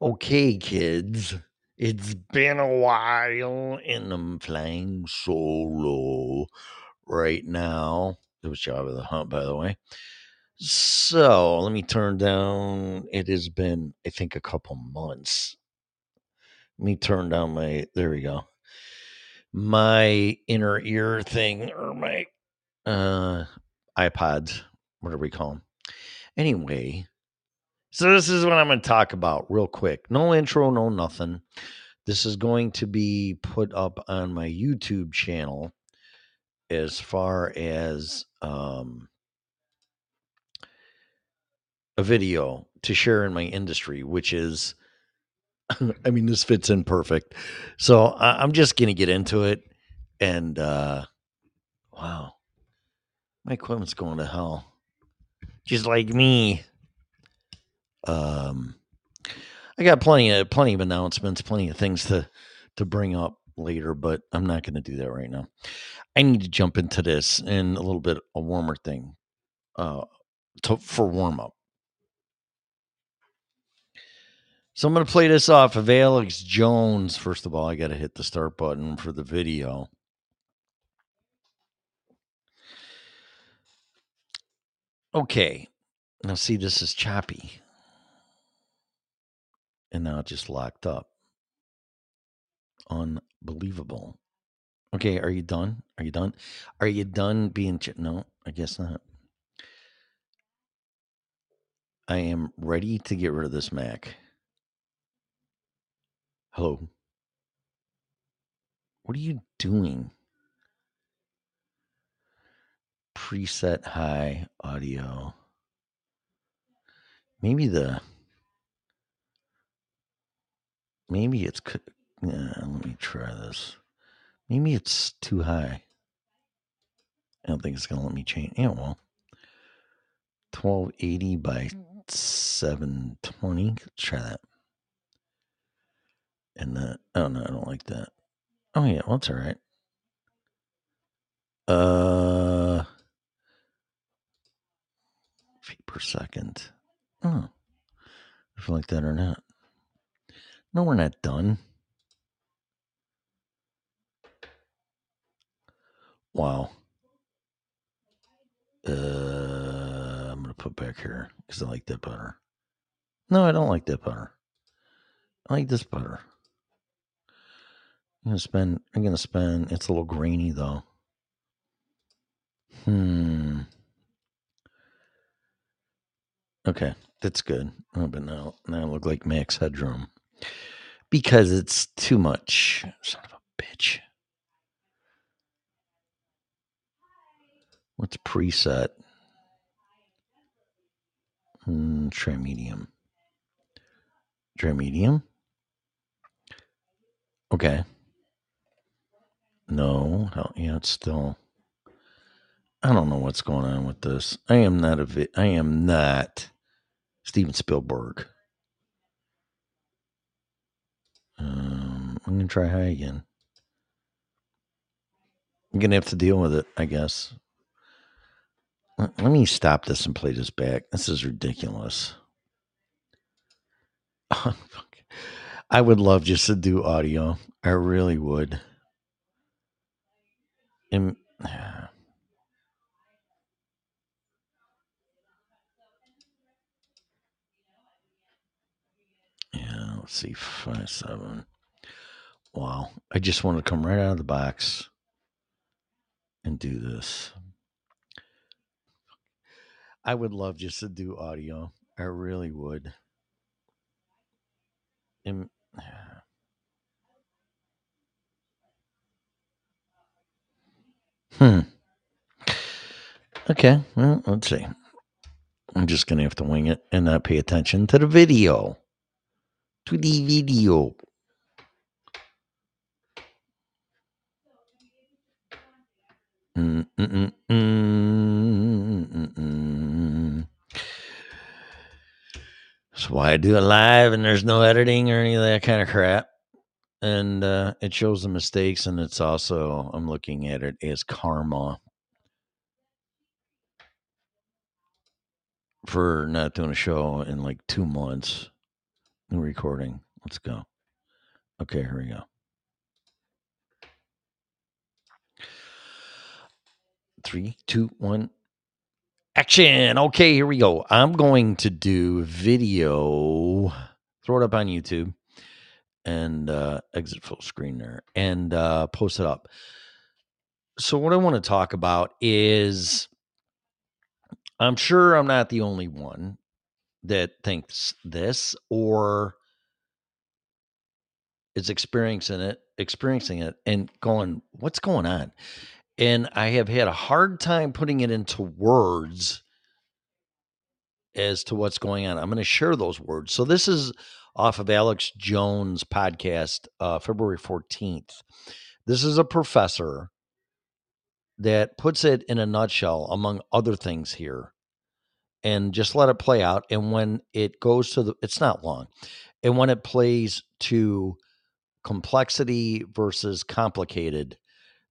Okay, kids, it's been a while and I'm flying solo right now. It was Job of the Hunt, by the way. So let me turn down. It has been, I think, a couple months. Let me turn down my, there we go. My inner ear thing or my uh iPods, whatever we call them. Anyway, so this is what I'm going to talk about real quick. No intro, no nothing. This is going to be put up on my YouTube channel as far as um, a video to share in my industry, which is, I mean, this fits in perfect. So I, I'm just going to get into it. And uh, wow, my equipment's going to hell, just like me. Um, I got plenty of plenty of announcements, plenty of things to to bring up later, but I'm not going to do that right now. I need to jump into this and a little bit a warmer thing uh, to, for warm up. So I'm going to play this off of Alex Jones. First of all, I got to hit the start button for the video. Okay. Now, see, this is choppy. And now just locked up. Unbelievable. Okay, are you done? Are you done? Are you done being. Ch- no, I guess not. I am ready to get rid of this Mac. Hello. What are you doing? Preset high audio. Maybe the. Maybe it's. let me try this. Maybe it's too high. I don't think it's going to let me change. Yeah, well. 1280 by 720. Let's try that. And that. Oh, no, I don't like that. Oh, yeah, well, it's all right. Uh, feet per second. Oh, if you like that or not. No, we're not done. Wow. Uh, I'm gonna put back here because I like that better. No, I don't like that better. I like this better. I'm gonna spend. I'm gonna spend. It's a little grainy though. Hmm. Okay, that's good. Oh, but now, now I look like max headroom because it's too much. Son of a bitch. What's preset? Hmm, try medium. Try medium. Okay. No, hell yeah, it's still. I don't know what's going on with this. I am not a. Vi- I am not Steven Spielberg. Um, I'm gonna try high again. I'm gonna have to deal with it, I guess. Let, me stop this and play this back. This is ridiculous. I would love just to do audio. I really would. And, yeah, let's see, five seven. Wow, I just want to come right out of the box and do this. I would love just to do audio. I really would. And, hmm. Okay, well, let's see. I'm just gonna have to wing it and not pay attention to the video. To the video. That's why I do it live and there's no editing or any of that kind of crap. And uh, it shows the mistakes, and it's also, I'm looking at it as karma for not doing a show in like two months. Recording. Let's go. Okay, here we go. Three, two, one. Action. Okay, here we go. I'm going to do video. Throw it up on YouTube and uh, exit full screen there and uh, post it up. So, what I want to talk about is I'm sure I'm not the only one that thinks this or is experiencing it, experiencing it, and going, "What's going on?" And I have had a hard time putting it into words as to what's going on. I'm going to share those words. So this is off of Alex Jones' podcast, uh, February 14th. This is a professor that puts it in a nutshell, among other things here, and just let it play out. And when it goes to the, it's not long. And when it plays to complexity versus complicated,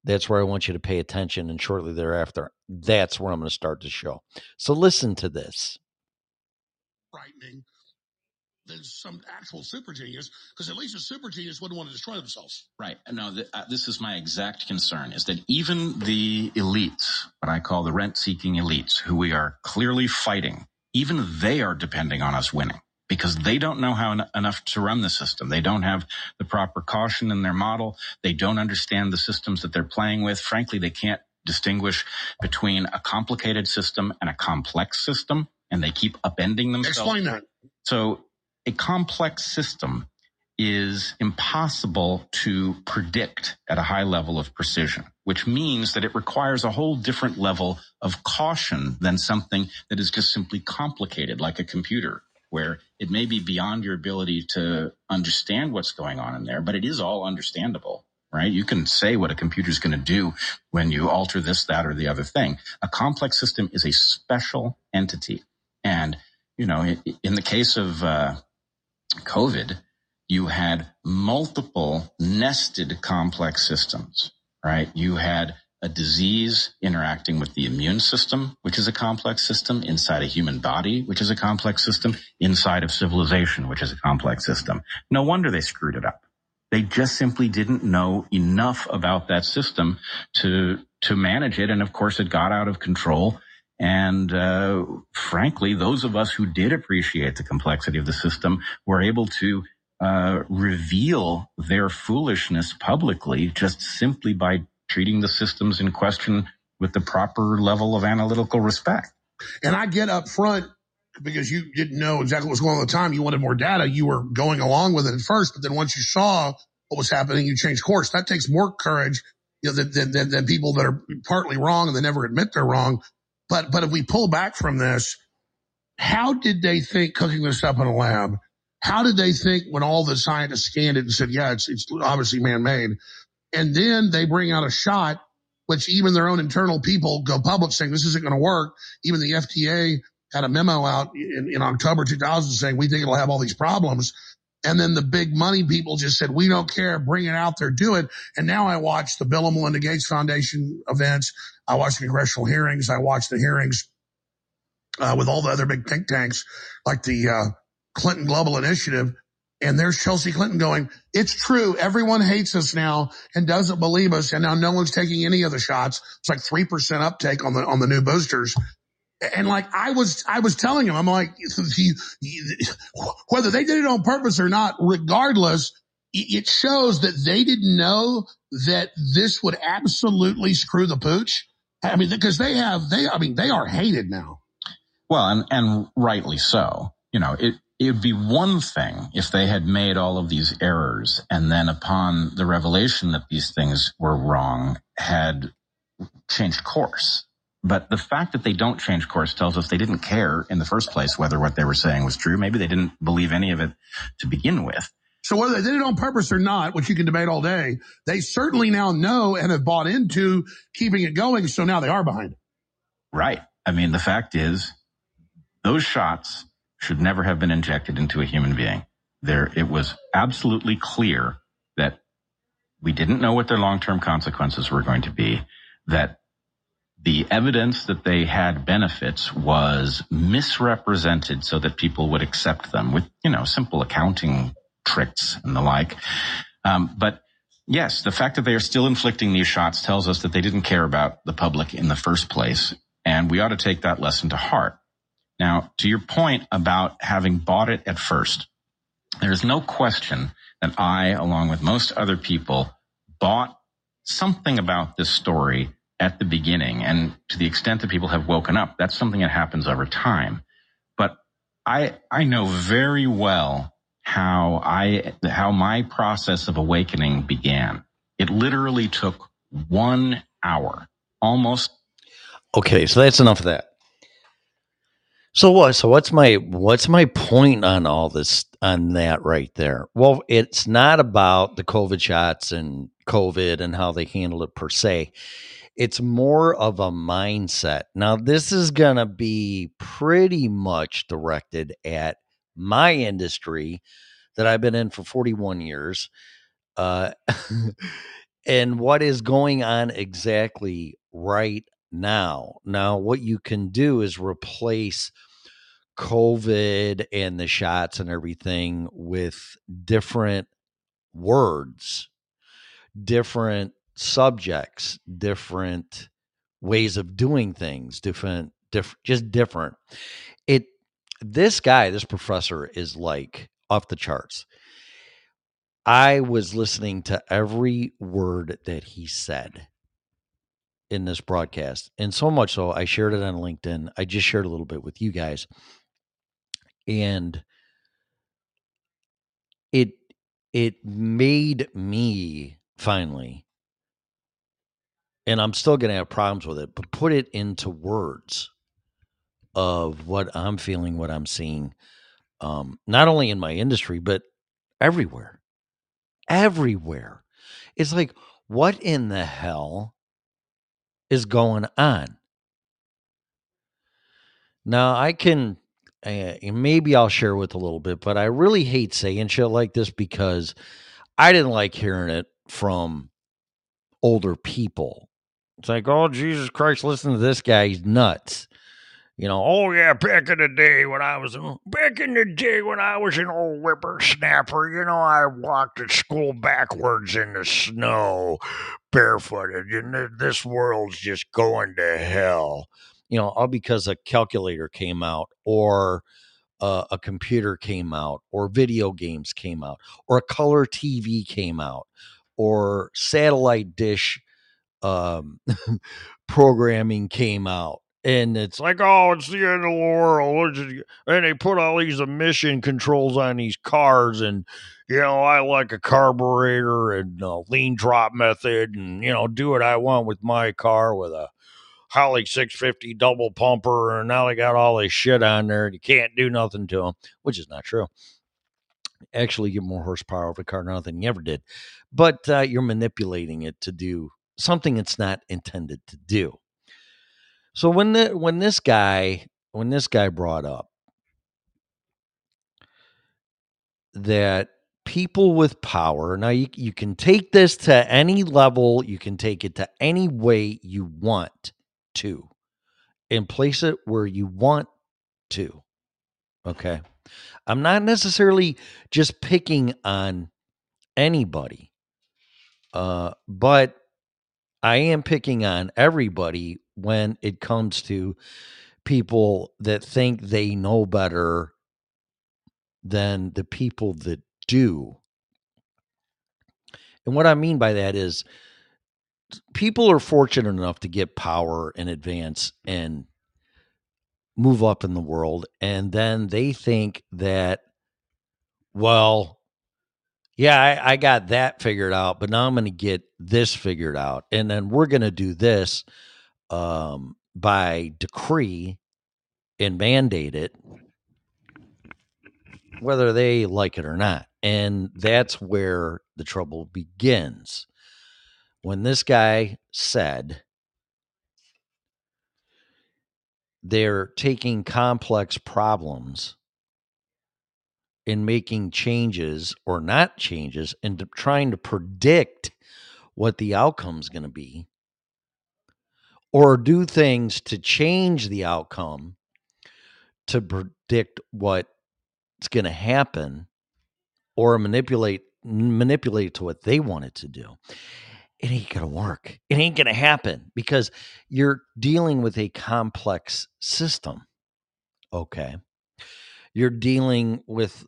that's where I want you to pay attention. And shortly thereafter, that's where I'm going to start the show. So listen to this. Frightening than some actual super genius, because at least a super genius wouldn't want to destroy themselves. Right. No, th- uh, this is my exact concern: is that even the elites, what I call the rent-seeking elites, who we are clearly fighting, even they are depending on us winning because they don't know how en- enough to run the system. They don't have the proper caution in their model. They don't understand the systems that they're playing with. Frankly, they can't distinguish between a complicated system and a complex system, and they keep upending themselves. Explain that. So a complex system is impossible to predict at a high level of precision, which means that it requires a whole different level of caution than something that is just simply complicated, like a computer, where it may be beyond your ability to understand what's going on in there, but it is all understandable. Right? You can say what a computer is going to do when you alter this, that, or the other thing. A complex system is a special entity. And, you know, in the case of, uh, COVID, you had multiple nested complex systems, right? You had a disease interacting with the immune system, which is a complex system inside a human body, which is a complex system inside of civilization, which is a complex system. No wonder they screwed it up. They just simply didn't know enough about that system to, to manage it. And of course it got out of control and uh, frankly, those of us who did appreciate the complexity of the system were able to uh, reveal their foolishness publicly just simply by treating the systems in question with the proper level of analytical respect. And I get up front because you didn't know exactly what was going on at the time. You wanted more data. You were going along with it at first, but then once you saw what was happening, you changed course. That takes more courage you know, than, than, than people that are partly wrong and they never admit they're wrong but but if we pull back from this, how did they think cooking this up in a lab? How did they think when all the scientists scanned it and said, yeah, it's it's obviously man made, and then they bring out a shot which even their own internal people go public saying this isn't going to work. Even the FDA had a memo out in, in October 2000 saying we think it'll have all these problems. And then the big money people just said, we don't care, bring it out there, do it. And now I watch the Bill and Melinda Gates Foundation events. I watch the congressional hearings. I watch the hearings uh, with all the other big think tanks like the uh, Clinton Global Initiative. And there's Chelsea Clinton going, it's true. Everyone hates us now and doesn't believe us. And now no one's taking any of the shots. It's like 3% uptake on the, on the new boosters. And like I was, I was telling him, I'm like, whether they did it on purpose or not, regardless, it shows that they didn't know that this would absolutely screw the pooch. I mean, because they have, they, I mean, they are hated now. Well, and, and rightly so. You know, it, it would be one thing if they had made all of these errors and then upon the revelation that these things were wrong had changed course. But the fact that they don't change course tells us they didn't care in the first place whether what they were saying was true. Maybe they didn't believe any of it to begin with. So whether they did it on purpose or not, which you can debate all day, they certainly now know and have bought into keeping it going. So now they are behind. Right. I mean, the fact is those shots should never have been injected into a human being. There, it was absolutely clear that we didn't know what their long-term consequences were going to be, that the evidence that they had benefits was misrepresented so that people would accept them with, you know, simple accounting tricks and the like. Um, but yes, the fact that they are still inflicting these shots tells us that they didn't care about the public in the first place. And we ought to take that lesson to heart. Now, to your point about having bought it at first, there is no question that I, along with most other people, bought something about this story at the beginning. And to the extent that people have woken up, that's something that happens over time. But I, I know very well how I, how my process of awakening began. It literally took one hour, almost. Okay. So that's enough of that. So what? So what's my what's my point on all this on that right there? Well, it's not about the COVID shots and COVID and how they handle it per se. It's more of a mindset. Now, this is going to be pretty much directed at my industry that I've been in for 41 years. Uh, and what is going on exactly right now. Now, what you can do is replace COVID and the shots and everything with different words, different subjects, different ways of doing things, different, different, just different. This guy, this professor is like off the charts. I was listening to every word that he said in this broadcast. And so much so, I shared it on LinkedIn. I just shared a little bit with you guys. And it it made me finally and I'm still going to have problems with it, but put it into words of what I'm feeling, what I'm seeing, um, not only in my industry, but everywhere. Everywhere. It's like, what in the hell is going on? Now, I can, uh, maybe I'll share with a little bit, but I really hate saying shit like this because I didn't like hearing it from older people it's like, oh, Jesus Christ, listen to this guy. He's nuts. You know, oh, yeah, back in the day when I was, back in the day when I was an old whippersnapper, you know, I walked to school backwards in the snow, barefooted, and this world's just going to hell. You know, all because a calculator came out or uh, a computer came out or video games came out or a color TV came out or satellite dish um, programming came out. And it's like, oh, it's the end of the world. And they put all these emission controls on these cars. And, you know, I like a carburetor and a lean drop method and, you know, do what I want with my car with a Holley 650 double pumper. And now they got all this shit on there. and You can't do nothing to them, which is not true actually get more horsepower of a car now than you ever did. But uh, you're manipulating it to do something it's not intended to do. So when the when this guy when this guy brought up that people with power now you, you can take this to any level you can take it to any way you want to and place it where you want to okay? I'm not necessarily just picking on anybody uh but I am picking on everybody when it comes to people that think they know better than the people that do. And what I mean by that is people are fortunate enough to get power and advance and move up in the world. And then they think that, well, yeah, I, I got that figured out, but now I'm going to get this figured out. And then we're going to do this um, by decree and mandate it, whether they like it or not. And that's where the trouble begins. When this guy said they're taking complex problems in making changes or not changes and trying to predict what the outcome is going to be or do things to change the outcome to predict what's going to happen or manipulate manipulate to what they want it to do. It ain't gonna work. It ain't gonna happen because you're dealing with a complex system okay? You're dealing with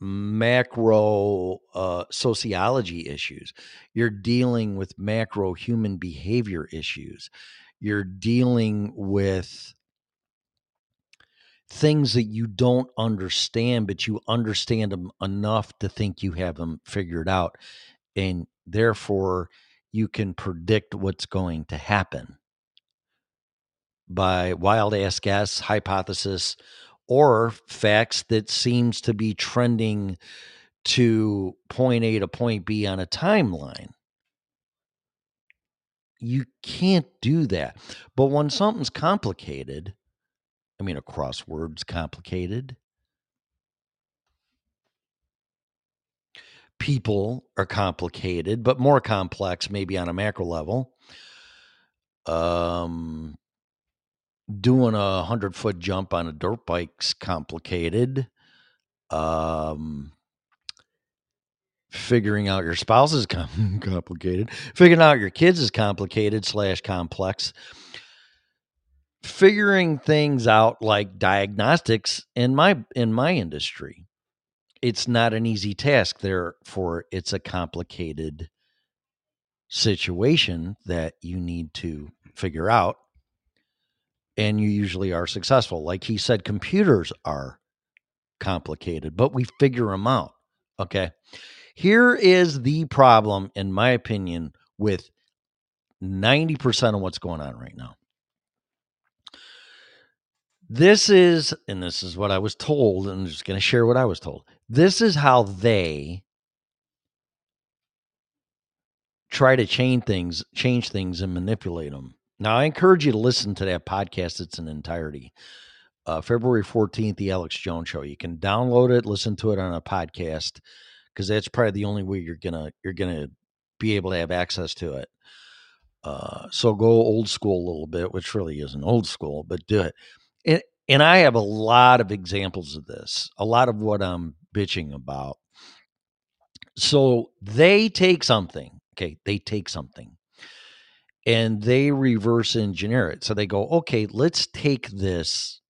macro uh, sociology issues. You're dealing with macro human behavior issues you're dealing with things that you don't understand, but you understand them enough to think you have them figured out. And therefore, you can predict what's going to happen by wild ass guess, hypothesis, or facts that seems to be trending to point A to point B on a timeline. You can't do that. But when something's complicated, I mean, a crossword's complicated. People are complicated, but more complex, maybe on a macro level. Um, doing a hundred foot jump on a dirt bike's complicated. Um, figuring out your spouse is com- complicated. Figuring out your kids is complicated slash complex. Figuring things out like diagnostics in my in my industry it's not an easy task. Therefore it's a complicated situation that you need to figure out. And you usually are successful. Like he said computers are complicated but we figure them out okay here is the problem in my opinion with 90% of what's going on right now This is, and this is what I was told, and I'm just going to share what I was told. This is how they try to change things, change things, and manipulate them. Now, I encourage you to listen to that podcast. It's in entirety. Uh, February 14th, the Alex Jones Show. You can download it, listen to it on a podcast, because that's probably the only way you're gonna you're gonna be able to have access to it. Uh, so go old school a little bit, which really isn't old school, but do it. And and I have a lot of examples of this, a lot of what I'm bitching about. So they take something, okay, they take something and they reverse engineer it. So they go, okay, let's take this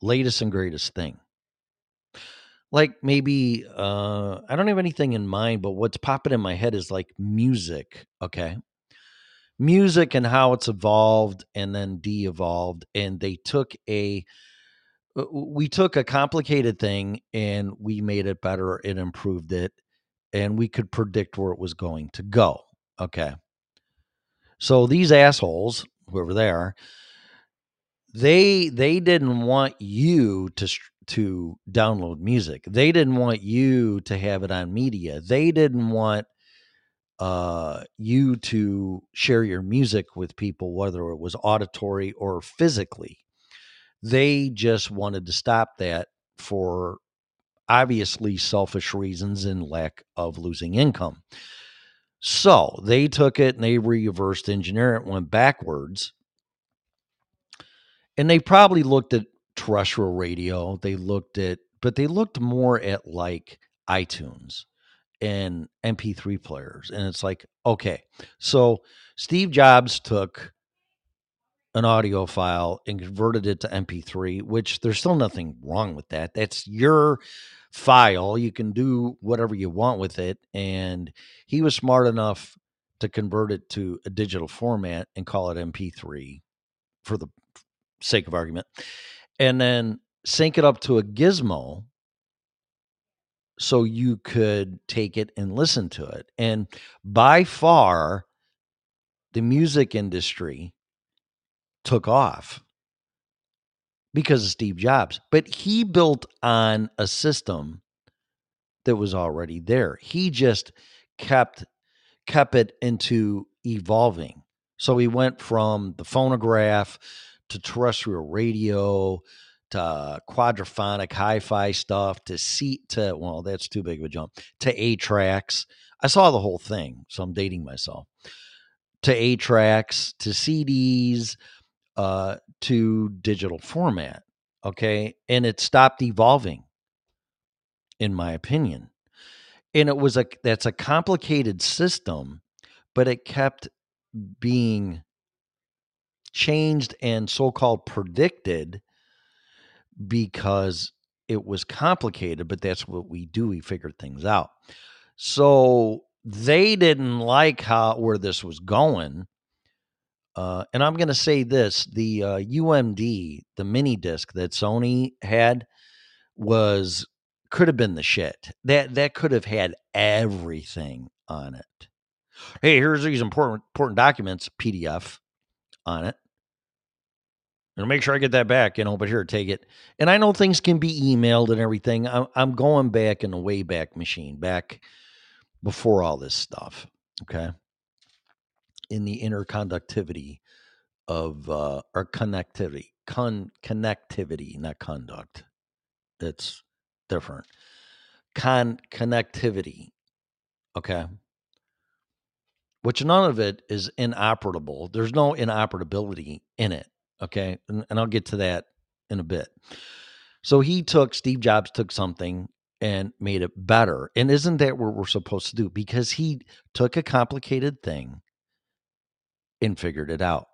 latest and greatest thing. Like maybe uh I don't have anything in mind, but what's popping in my head is like music, okay? Music and how it's evolved and then de-evolved and they took a we took a complicated thing and we made it better and improved it and we could predict where it was going to go okay so these assholes whoever they are they they didn't want you to to download music they didn't want you to have it on media they didn't want uh you to share your music with people whether it was auditory or physically they just wanted to stop that for obviously selfish reasons and lack of losing income. So they took it and they reversed engineer it, went backwards. And they probably looked at terrestrial radio. They looked at, but they looked more at like iTunes and MP3 players. And it's like, okay, so Steve Jobs took an audio file and converted it to MP3, which there's still nothing wrong with that. That's your file. You can do whatever you want with it. And he was smart enough to convert it to a digital format and call it MP3 for the sake of argument. And then sync it up to a gizmo so you could take it and listen to it. And by far, the music industry took off because of Steve Jobs, but he built on a system that was already there. He just kept kept it into evolving. So he went from the phonograph to terrestrial radio to quadraphonic hi-fi stuff to seat to well, that's too big of a jump to eight tracks. I saw the whole thing, so I'm dating myself to eight tracks to CDs uh, to digital format. Okay. And it stopped evolving, in my opinion. And it was a that's a complicated system, but it kept being changed and so-called predicted because it was complicated, but that's what we do. We figured things out. So they didn't like how where this was going. Uh, and I'm going to say this: the uh, UMD, the mini disc that Sony had, was could have been the shit. That that could have had everything on it. Hey, here's these important important documents PDF on it. And make sure I get that back, you know, but here, take it. And I know things can be emailed and everything. I'm, I'm going back in the way back machine, back before all this stuff. Okay. In the interconductivity of, uh, or connectivity, con connectivity, not conduct. That's different. Con connectivity. Okay. Which none of it is inoperable. There's no inoperability in it. Okay. And, and I'll get to that in a bit. So he took, Steve Jobs took something and made it better. And isn't that what we're supposed to do? Because he took a complicated thing and figured it out.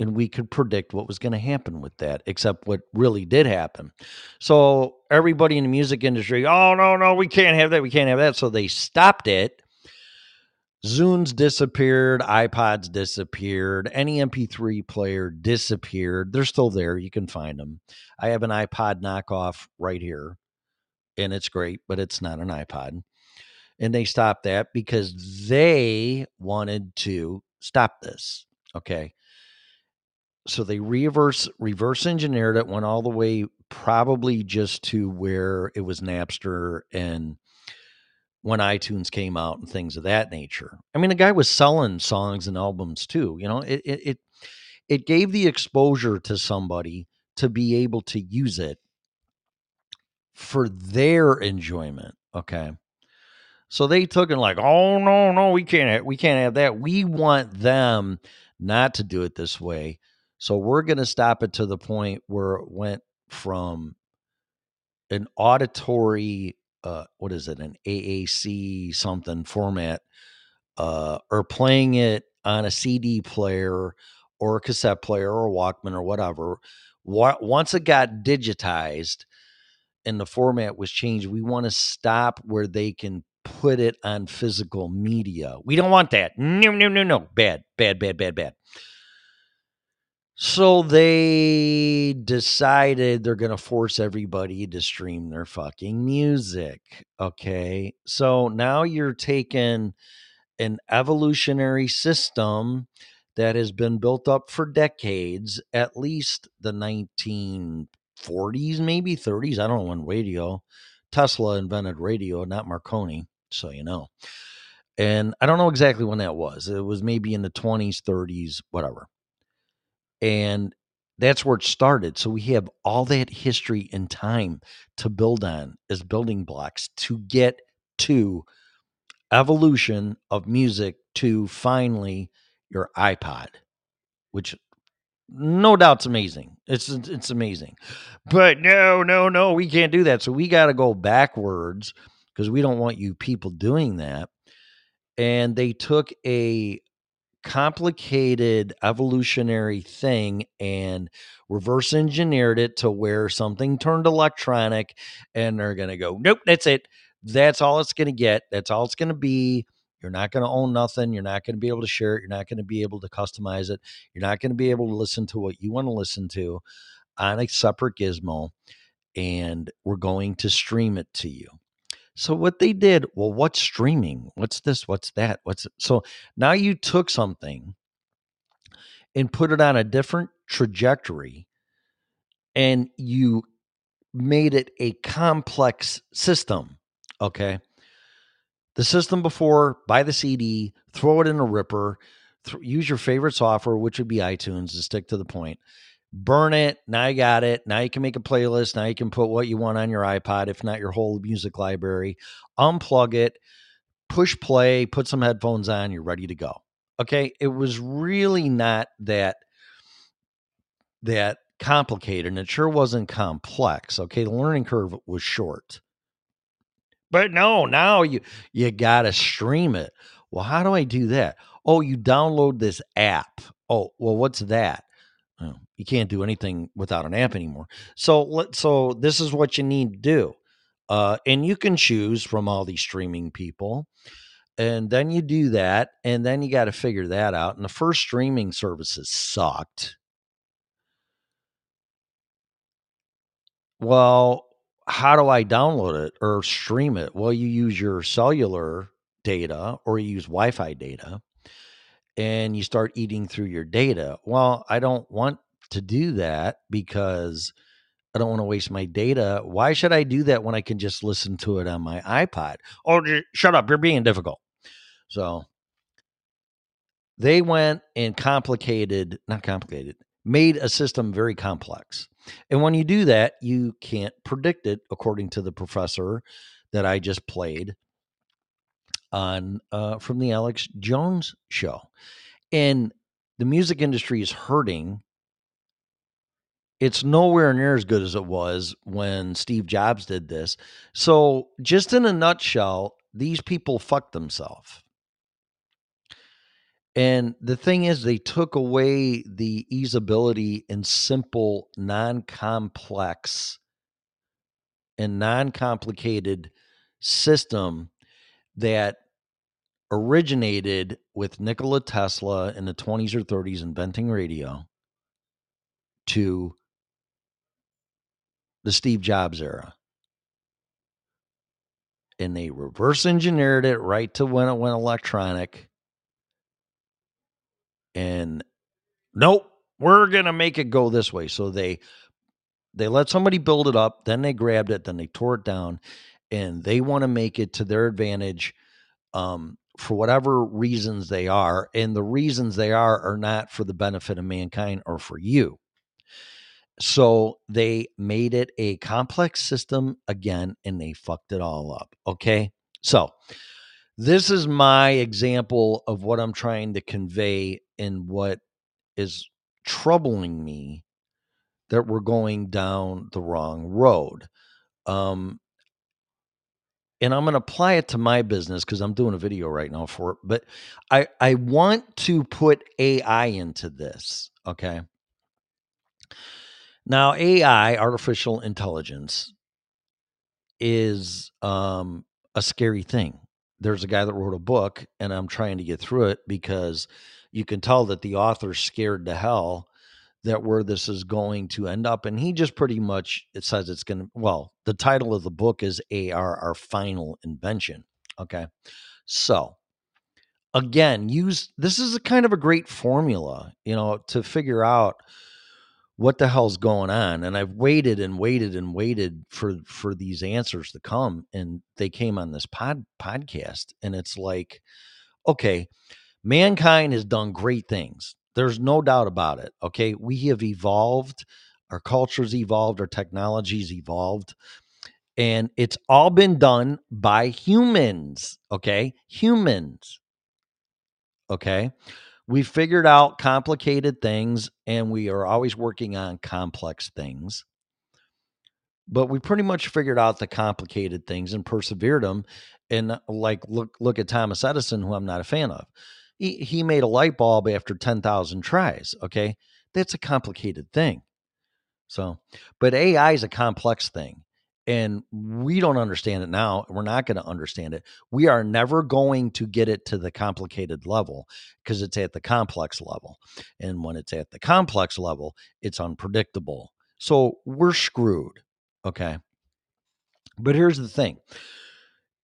And we could predict what was going to happen with that, except what really did happen. So everybody in the music industry, oh, no, no, we can't have that. We can't have that. So they stopped it Zunes disappeared, iPods disappeared, any MP3 player disappeared. They're still there. You can find them. I have an iPod knockoff right here, and it's great, but it's not an iPod. And they stopped that because they wanted to stop this. Okay. So they reverse reverse engineered it, went all the way probably just to where it was Napster and when iTunes came out and things of that nature. I mean, the guy was selling songs and albums too. You know, it it it, it gave the exposure to somebody to be able to use it for their enjoyment. Okay. So they took it like, oh no, no, we can't have, we can't have that. We want them not to do it this way. So we're going to stop it to the point where it went from an auditory uh, what is it, an AAC something format, uh, or playing it on a CD player or a cassette player or Walkman or whatever. Once it got digitized and the format was changed, we want to stop where they can put it on physical media. We don't want that. No, no, no, no. Bad, bad, bad, bad, bad. So they decided they're going to force everybody to stream their fucking music. Okay. So now you're taking an evolutionary system that has been built up for decades, at least the 1940s, maybe 30s. I don't know when radio, Tesla invented radio, not Marconi. So you know. And I don't know exactly when that was. It was maybe in the 20s, 30s, whatever and that's where it started. So we have all that history and time to build on as building blocks to get to evolution of music to finally your iPod, which no doubt's amazing. It's it's amazing. But no, no, no, we can't do that. So we got to go backwards because we don't want you people doing that. And they took a complicated evolutionary thing and reverse engineered it to where something turned electronic and they're going to go nope that's it. That's all it's going to get. That's all it's going to be. You're not going to own nothing. You're not going to be able to share it. You're not going to be able to customize it. You're not going to be able to listen to what you want to listen to on a separate gizmo and we're going to stream it to you so what they did, well, what's streaming? What's this? What's that? What's it? so now you took something and put it on a different trajectory and you made it a complex system. Okay. The system before, buy the CD, throw it in a ripper, th- use your favorite software, which would be iTunes to stick to the point burn it. Now you got it. Now you can make a playlist. Now you can put what you want on your iPod, if not your whole music library. Unplug it, push play, put some headphones on. You're ready to go. Okay. It was really not that that complicated and it sure wasn't complex. Okay. The learning curve was short. But no, now you you gotta stream it. Well, how do I do that? Oh, you download this app. Oh, well, what's that? You can't do anything without an app anymore. So let so this is what you need to do. Uh, and you can choose from all these streaming people. And then you do that, and then you got to figure that out. And the first streaming services sucked. Well, how do I download it or stream it? Well, you use your cellular data or you use Wi Fi data and you start eating through your data. Well, I don't want to do that because I don't want to waste my data. Why should I do that when I can just listen to it on my iPod? Oh, shut up. You're being difficult. So they went and complicated, not complicated, made a system very complex. And when you do that, you can't predict it according to the professor that I just played on uh, from the Alex Jones show. And the music industry is hurting. It's nowhere near as good as it was when Steve Jobs did this. So, just in a nutshell, these people fucked themselves. And the thing is, they took away the easeability and simple, non complex, and non complicated system that originated with Nikola Tesla in the 20s or 30s inventing radio to the Steve Jobs era. And they reverse engineered it right to when it went electronic. And nope, we're to make it go this way. So they they let somebody build it up, then they grabbed it, then they tore it down and they want to make it to their advantage um, for whatever reasons they are. And the reasons they are are not for the benefit of mankind or for you. So they made it a complex system again and they fucked it all up. Okay. So this is my example of what I'm trying to convey and what is troubling me that we're going down the wrong road. Um, and I'm going to apply it to my business because I'm doing a video right now for it. But I I want to put AI into this. Okay. Now AI, artificial intelligence, is um, a scary thing. There's a guy that wrote a book, and I'm trying to get through it because you can tell that the author's scared to hell that where this is going to end up. And he just pretty much it says it's going to. Well, the title of the book is AR, our final invention. Okay, so again, use this is a kind of a great formula, you know, to figure out what the hell's going on and i've waited and waited and waited for for these answers to come and they came on this pod podcast and it's like okay mankind has done great things there's no doubt about it okay? We have evolved our culture's evolved our technology's evolved and it's all been done by humans okay? Humans okay? We figured out complicated things and we are always working on complex things but we pretty much figured out the complicated things and persevered them and uh, like look look at thomas edison who i'm not a fan of he, he made a light bulb after 10000 tries okay? That's a complicated thing. So but ai is a complex thing and we don't understand it now we're not going to understand it. We are never going to get it to the complicated level because it's at the complex level and when it's at the complex level it's unpredictable. So we're screwed okay? But here's the thing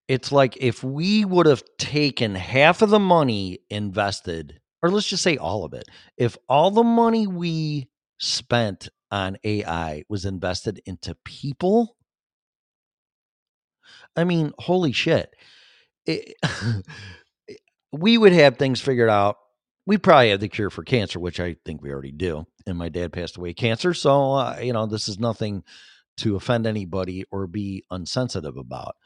it's like if we would have taken half of the money invested or let's just say all of it if all the money we spent on ai was invested into people I mean, holy shit. It, we would have things figured out. We probably have the cure for cancer, which I think we already do. And my dad passed away cancer. So, uh, you know, this is nothing to offend anybody or be unsensitive about.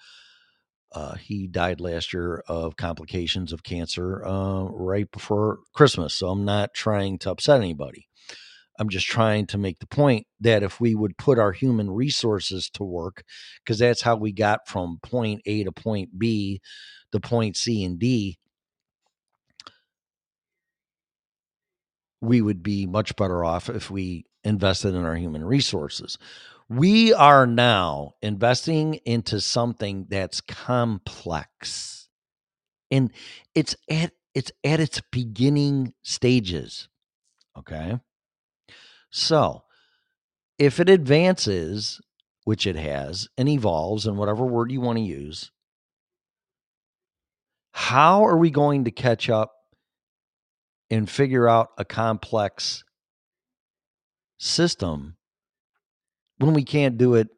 Uh, he died last year of complications of cancer uh, right before Christmas. So I'm not trying to upset anybody. I'm just trying to make the point that if we would put our human resources to work, because that's how we got from point A to point B to point C and D, we would be much better off if we invested in our human resources. We are now investing into something that's complex. And it's at it's at its beginning stages. Okay? So, if it advances, which it has, and evolves, and whatever word you want to use, how are we going to catch up and figure out a complex system when we can't do it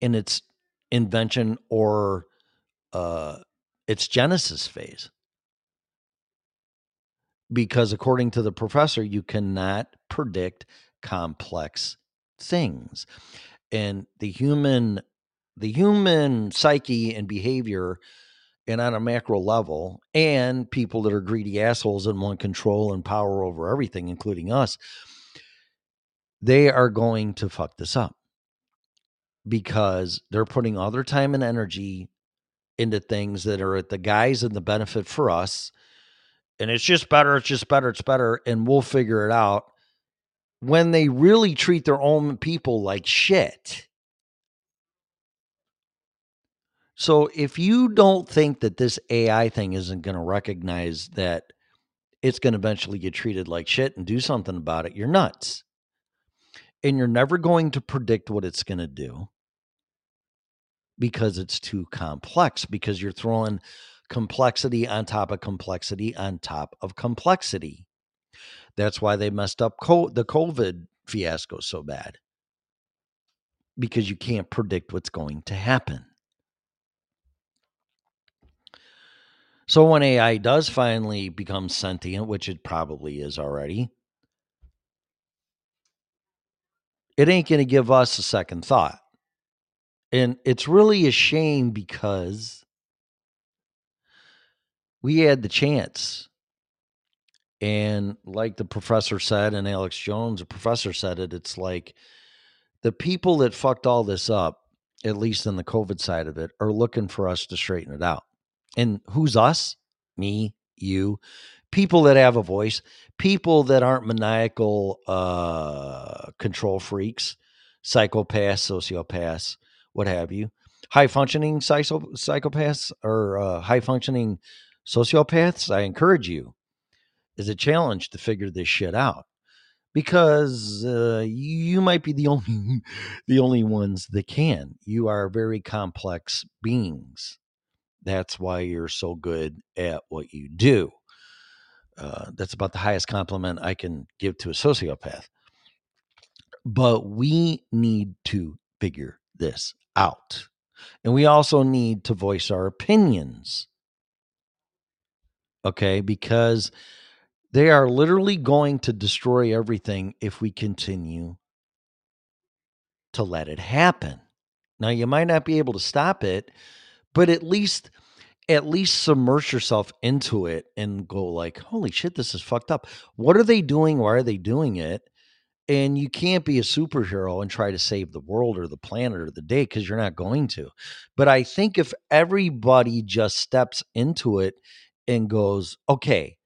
in its invention or uh, its genesis phase. Because according to the professor, you cannot predict complex things. And the human the human psyche and behavior and on a macro level and people that are greedy assholes and want control and power over everything including us they are going to fuck this up because they're putting all their time and energy into things that are at the guise and the benefit for us. And it's just better, it's just better, it's better. And we'll figure it out when they really treat their own people like shit. So if you don't think that this AI thing isn't going to recognize that it's going to eventually get treated like shit and do something about it, you're nuts. And you're never going to predict what it's going to do because it's too complex because you're throwing complexity on top of complexity on top of complexity. That's why they messed up co- the COVID fiasco so bad because you can't predict what's going to happen. So when AI does finally become sentient, which it probably is already, it ain't going to give us a second thought. And it's really a shame because we had the chance. And like the professor said, and Alex Jones, the professor said it, it's like the people that fucked all this up, at least in the COVID side of it, are looking for us to straighten it out. And who's us? Me, you, people that have a voice, people that aren't maniacal uh, control freaks, psychopaths, sociopaths, what have you. High functioning psychopaths or uh, high functioning sociopaths, I encourage you, is a challenge to figure this shit out because uh, you might be the only the only ones that can. You are very complex beings. That's why you're so good at what you do. Uh, that's about the highest compliment I can give to a sociopath. But we need to figure this out. And we also need to voice our opinions. Okay, because they are literally going to destroy everything if we continue to let it happen. Now, you might not be able to stop it, but at least at least submerge yourself into it and go like, "Holy shit, this is fucked up. What are they doing? Why are they doing it?" And you can't be a superhero and try to save the world or the planet or the day because you're not going to. But I think if everybody just steps into it and goes, okay,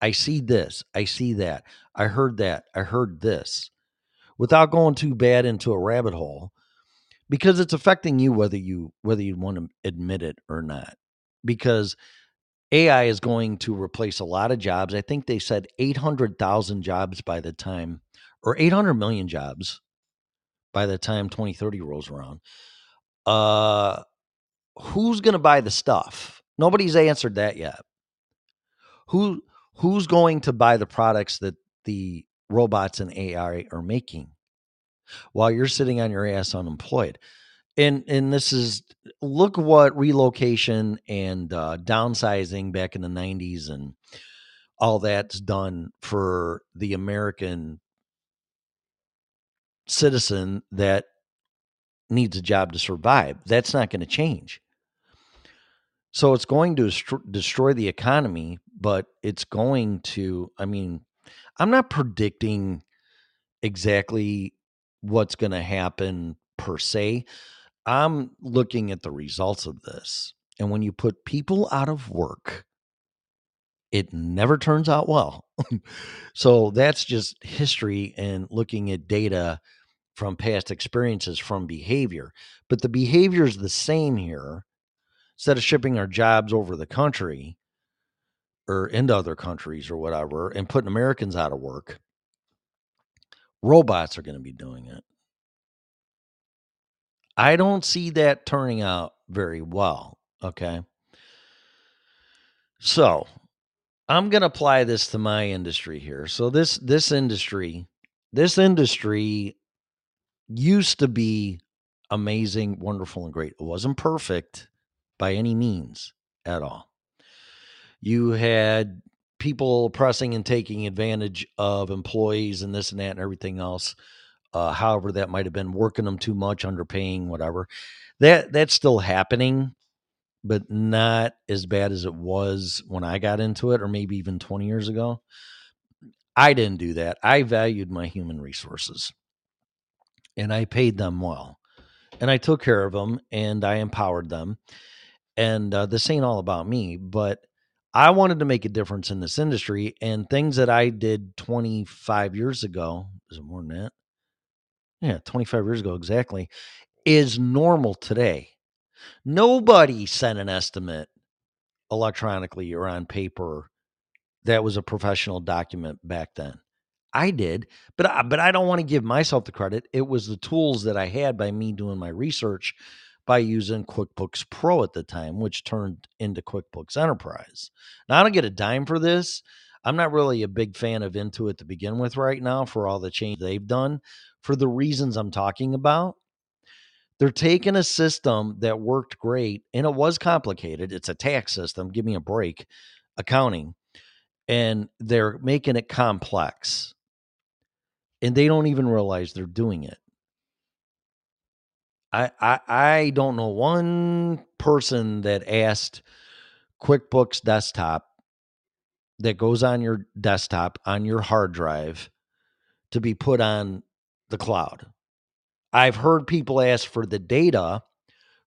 I see this, I see that, I heard that, I heard this, without going too bad into a rabbit hole, because it's affecting you whether you whether you want to admit it or not. Because AI is going to replace a lot of jobs. I think they said 800,000 jobs by the time or 800 million jobs by the time 2030 rolls around. Uh, who's going to buy the stuff? Nobody's answered that yet. Who who's going to buy the products that the robots and AI are making while you're sitting on your ass unemployed? And and this is look what relocation and uh, downsizing back in the 90s and all that's done for the American citizen that needs a job to survive. That's not going to change. So it's going to destro- destroy the economy, but it's going to, I mean, I'm not predicting exactly what's going to happen per se. I'm looking at the results of this. And when you put people out of work, it never turns out well. so that's just history and looking at data from past experiences from behavior. But the behavior is the same here. Instead of shipping our jobs over the country or into other countries or whatever and putting Americans out of work, robots are going to be doing it. I don't see that turning out very well. Okay. So I'm going to apply this to my industry here. So this this industry, this industry used to be amazing, wonderful, and great. It wasn't perfect by any means at all. You had people pressing and taking advantage of employees and this and that and everything else. Uh, however, that might have been working them too much, underpaying, whatever. That that's still happening, but not as bad as it was when I got into it, or maybe even 20 years ago. I didn't do that. I valued my human resources and I paid them well. And I took care of them and I empowered them. And uh, this ain't all about me, but I wanted to make a difference in this industry and things that I did 25 years ago. Is it more than that? Yeah, 25 years ago exactly, is normal today. Nobody sent an estimate electronically or on paper that was a professional document back then. I did, but I, but I don't want to give myself the credit. It was the tools that I had by me doing my research by using QuickBooks Pro at the time, which turned into QuickBooks Enterprise. Now I don't get a dime for this. I'm not really a big fan of Intuit to begin with right now for all the change they've done for the reasons I'm talking about. They're taking a system that worked great and it was complicated. It's a tax system. Give me a break, accounting. And they're making it complex and they don't even realize they're doing it. I, I I don't know one person that asked QuickBooks Desktop that goes on your desktop on your hard drive to be put on the cloud. I've heard people ask for the data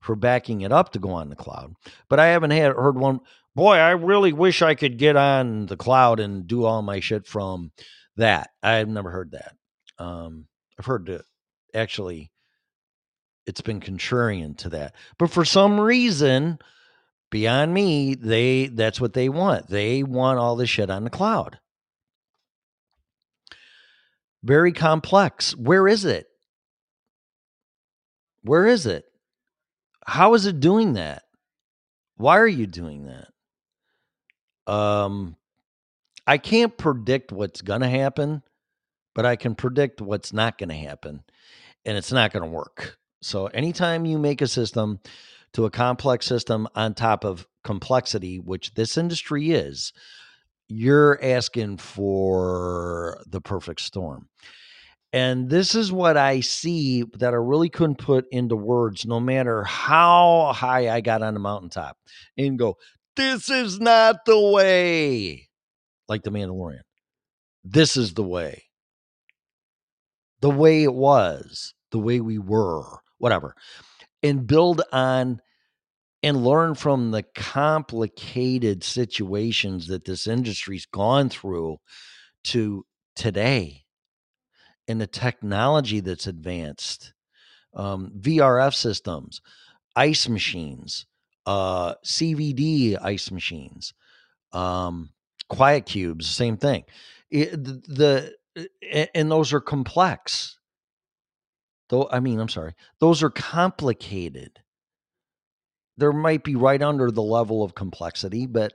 for backing it up to go on the cloud, but I haven't had heard one. Boy, I really wish I could get on the cloud and do all my shit from that. I've never heard that. Um, I've heard that actually it's been contrarian to that. But for some reason, beyond me, they that's what they want. They want all this shit on the cloud. Very complex. Where is it? Where is it? How is it doing that? Why are you doing that? Um I can't predict what's going to happen, but I can predict what's not going to happen and it's not going to work. So anytime you make a system to a complex system on top of complexity, which this industry is, you're asking for the perfect storm. And this is what I see that I really couldn't put into words, no matter how high I got on the mountaintop and go, this is not the way, like the Mandalorian. This is the way. The way it was, the way we were, whatever. And build on and learn from the complicated situations that this industry's gone through to today and the technology that's advanced um, vrf systems ice machines uh, cvd ice machines um, QuietQubes same thing it, the, the and those are complex. Though i mean i'm sorry those are complicated. There might be right under the level of complexity, but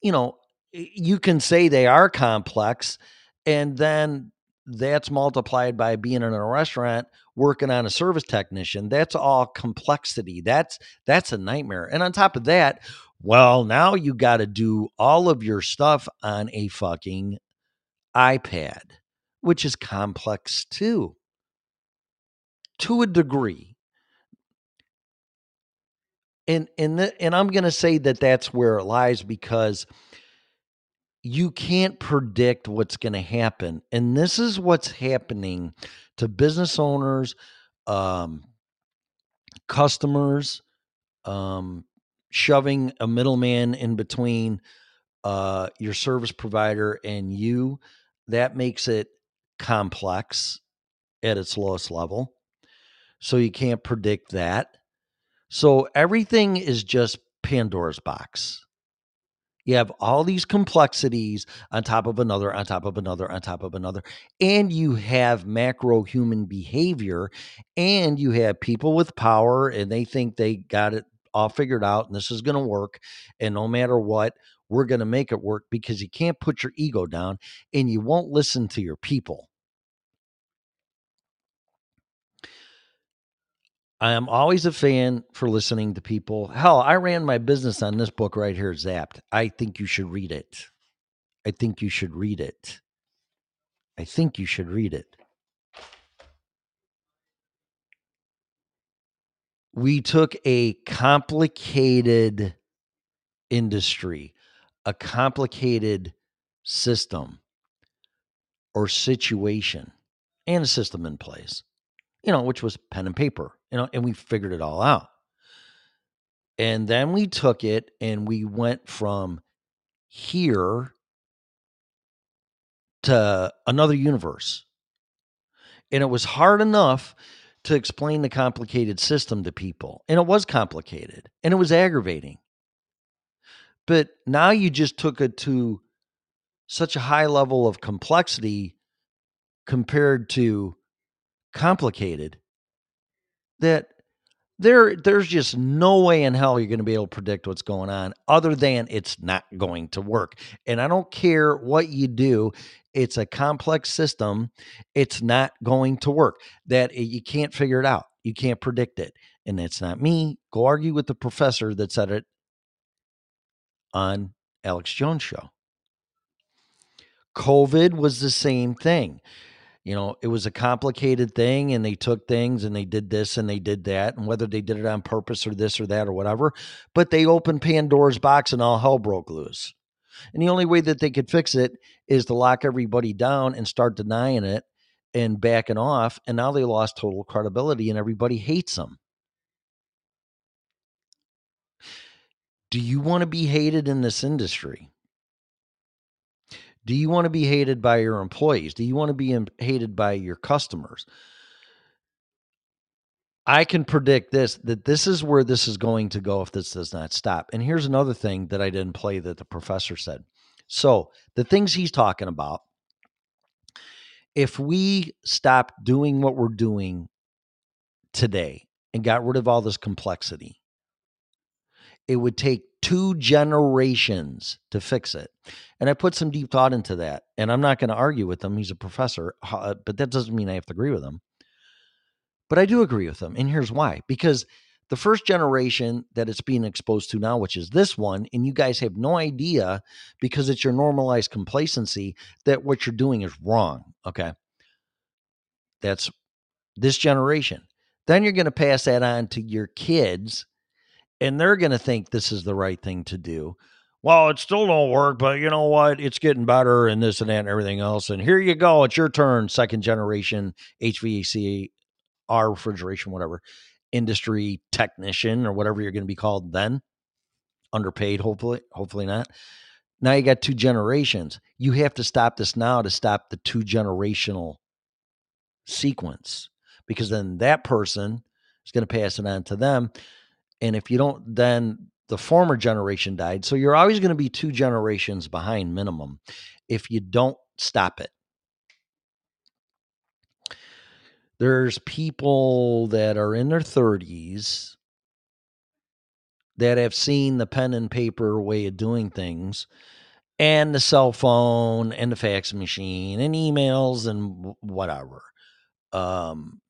you know, you can say they are complex and then that's multiplied by being in a restaurant working on a service technician. That's all complexity. That's that's a nightmare. And on top of that well now you got to do all of your stuff on a fucking ipad which is complex too to a degree and and the, and I'm going to say that that's where it lies because you can't predict what's going to happen, and this is what's happening to business owners, um, customers, um, shoving a middleman in between uh, your service provider and you. That makes it complex at its lowest level. So you can't predict that. So everything is just Pandora's box. You have all these complexities on top of another, on top of another, on top of another. And you have macro human behavior, and you have people with power, and they think they got it all figured out, and this is going to work. And no matter what, we're going to make it work because you can't put your ego down and you won't listen to your people. I am always a fan for listening to people. Hell, I ran my business on this book right here, Zapped. I think you should read it. I think you should read it. I think you should read it. We took a complicated industry, a complicated system or situation, and a system in place, you know, which was pen and paper, you know, and we figured it all out. And then we took it and we went from here to another universe. And it was hard enough to explain the complicated system to people. And it was complicated and it was aggravating. But now you just took it to such a high level of complexity compared to complicated that there there's just no way in hell you're going to be able to predict what's going on other than it's not going to work. And i don't care what you do it's a complex system it's not going to work that you can't figure it out you can't predict it. And it's not me go argue with the professor that said it on alex jones show covid was the same thing you know, it was a complicated thing and they took things and they did this and they did that. And whether they did it on purpose or this or that or whatever, but they opened Pandora's box and all hell broke loose. And the only way that they could fix it is to lock everybody down and start denying it and backing off. And now they lost total credibility and everybody hates them. Do you want to be hated in this industry? Do you want to be hated by your employees? Do you want to be hated by your customers? I can predict this that this is where this is going to go if this does not stop. And here's another thing that I didn't play that the professor said. So, the things he's talking about, if we stop doing what we're doing today and got rid of all this complexity, it would take two generations to fix it. And I put some deep thought into that. And I'm not going to argue with him. He's a professor, uh, but that doesn't mean I have to agree with him. But I do agree with him. And here's why because the first generation that it's being exposed to now, which is this one, and you guys have no idea because it's your normalized complacency that what you're doing is wrong. Okay. That's this generation. Then you're going to pass that on to your kids and they're going to think this is the right thing to do. Well, it still don't work, but you know what? It's getting better and this and that and everything else. And here you go. It's your turn, second generation HVAC, R uh, refrigeration, whatever, industry technician or whatever you're going to be called then. Underpaid, hopefully, hopefully not. Now you got two generations. You have to stop this now to stop the two generational sequence because then that person is going to pass it on to them and if you don't, then the former generation died. So you're always going to be two generations behind minimum if you don't stop it. There's people that are in their 30s that have seen the pen and paper way of doing things and the cell phone and the fax machine and emails and whatever. Um,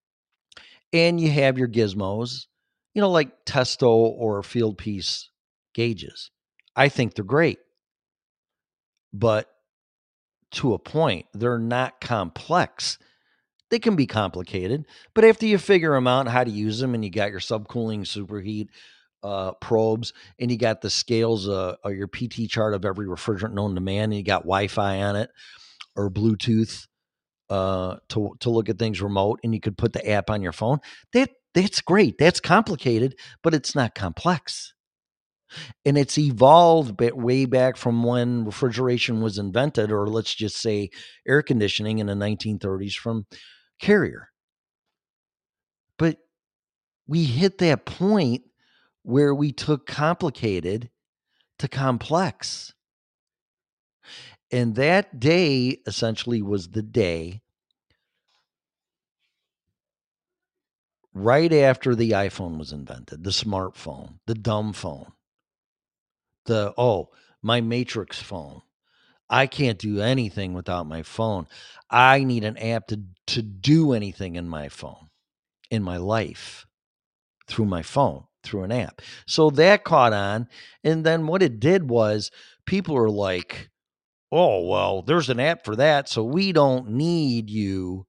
and you have your gizmos you know, like Testo or Fieldpiece gauges. I think they're great. But to a point, they're not complex. They can be complicated, but after you figure them out how to use them and you got your subcooling, superheat, uh, probes, and you got the scales uh, or your PT chart of every refrigerant known to man, and you got Wi-Fi on it or Bluetooth uh, to to look at things remote, and you could put the app on your phone. That that's great. That's complicated, but it's not complex. And it's evolved way back from when refrigeration was invented, or let's just say air conditioning in the 1930s from Carrier. But we hit that point where we took complicated to complex. And that day essentially was the day right after the iPhone was invented, the smartphone, the dumb phone, the, oh, my matrix phone. I can't do anything without my phone. I need an app to, to do anything in my phone, in my life, through my phone, through an app. So that caught on. And then what it did was people are like, oh, well, there's an app for that. So we don't need you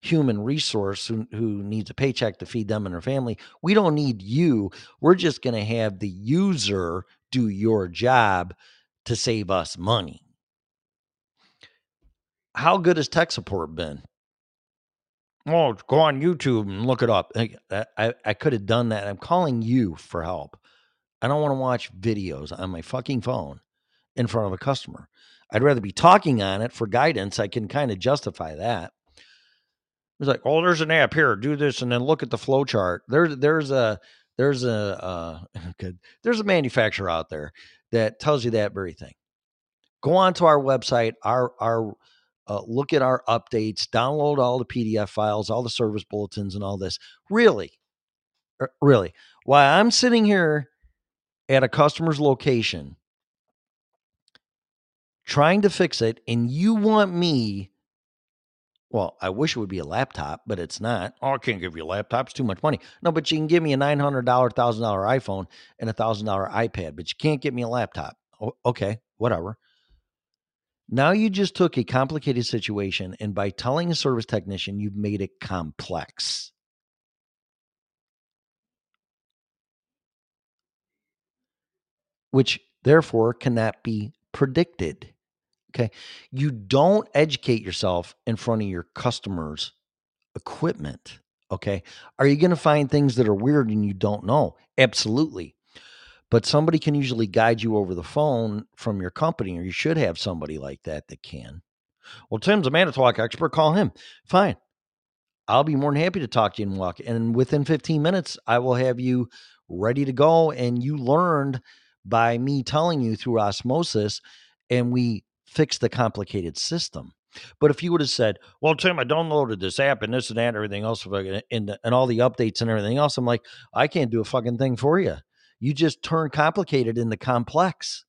human resource who, who needs a paycheck to feed them and their family. We don't need you. We're just going to have the user do your job to save us money. How good has tech support been? Oh, go on YouTube and look it up. I, I, I could have done that. I'm calling you for help. I don't want to watch videos on my fucking phone in front of a customer. I'd rather be talking on it for guidance. I can kind of justify that. It's like, oh, there's an app here. Do this, and then look at the flow chart. There's there's a there's a uh, good there's a manufacturer out there that tells you that very thing. Go on to our website, our our uh, look at our updates, download all the PDF files, all the service bulletins, and all this. Really, er, really, why I'm sitting here at a customer's location trying to fix it, and you want me well, I wish it would be a laptop, but it's not. Oh, I can't give you a laptop. It's too much money. No, but you can give me a $900, $1,000 iPhone and a $1,000 iPad, but you can't get me a laptop. Oh, okay, whatever. Now you just took a complicated situation and by telling a service technician, you've made it complex. Which therefore cannot be predicted. Okay. You don't educate yourself in front of your customers' equipment. Okay. Are you going to find things that are weird and you don't know? Absolutely. But somebody can usually guide you over the phone from your company, or you should have somebody like that that can. Well, Tim's a Manitowoc expert. Call him. Fine. I'll be more than happy to talk to you and walk. And within 15 minutes, I will have you ready to go. And you learned by me telling you through osmosis, and we fix the complicated system. But if you would have said, "Well, Tim, I downloaded this app and this and that and everything else, and, and all the updates and everything else," I'm like, I can't do a fucking thing for you. You just turn complicated into complex.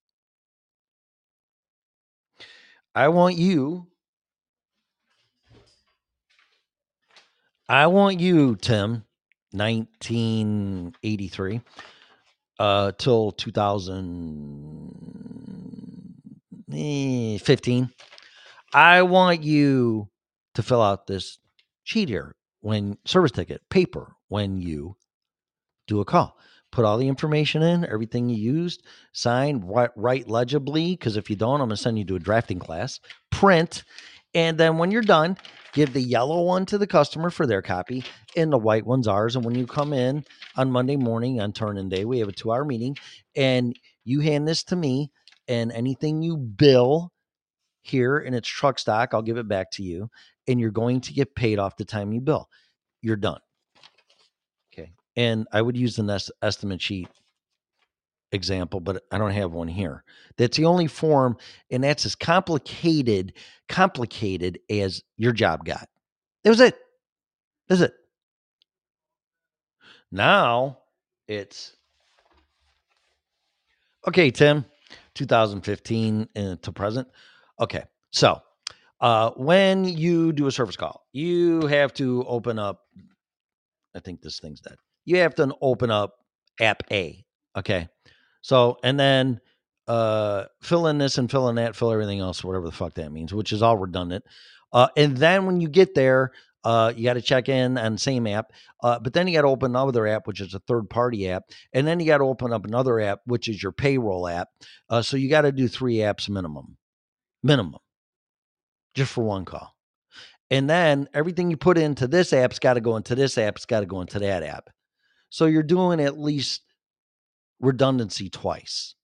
I want you. I want you, Tim, 1983 uh, till Eh, 2015. I want you to fill out this sheet here when service ticket paper when you do a call. Put all the information in, everything you used, sign, write, write legibly. Because if you don't, I'm going to send you to a drafting class. Print, and then when you're done, give the yellow one to the customer for their copy, and the white one's ours. And when you come in on Monday morning on turn-in day, we have a two-hour meeting, and you hand this to me, and anything you bill here and it's truck stock. I'll give it back to you. And you're going to get paid off the time you bill. You're done. Okay. And I would use the nest estimate sheet example, but I don't have one here. That's the only form, and that's as complicated, complicated as your job got. That was it. That's it. Now it's okay, Tim. 2015 to present. Okay. So uh, when you do a service call, you have to open up. I think this thing's dead. You have to open up app A. Okay. So, and then uh, fill in this and fill in that, fill everything else, whatever the fuck that means, which is all redundant. Uh, and then when you get there, Uh, you got to check in on the same app, uh, but then you got to open another app, which is a third party app, and then you got to open up another app, which is your payroll app. Uh, so you got to do three apps minimum, minimum, just for one call. And then everything you put into this app's got to go into this app. It's got to go into that app. So you're doing at least redundancy twice.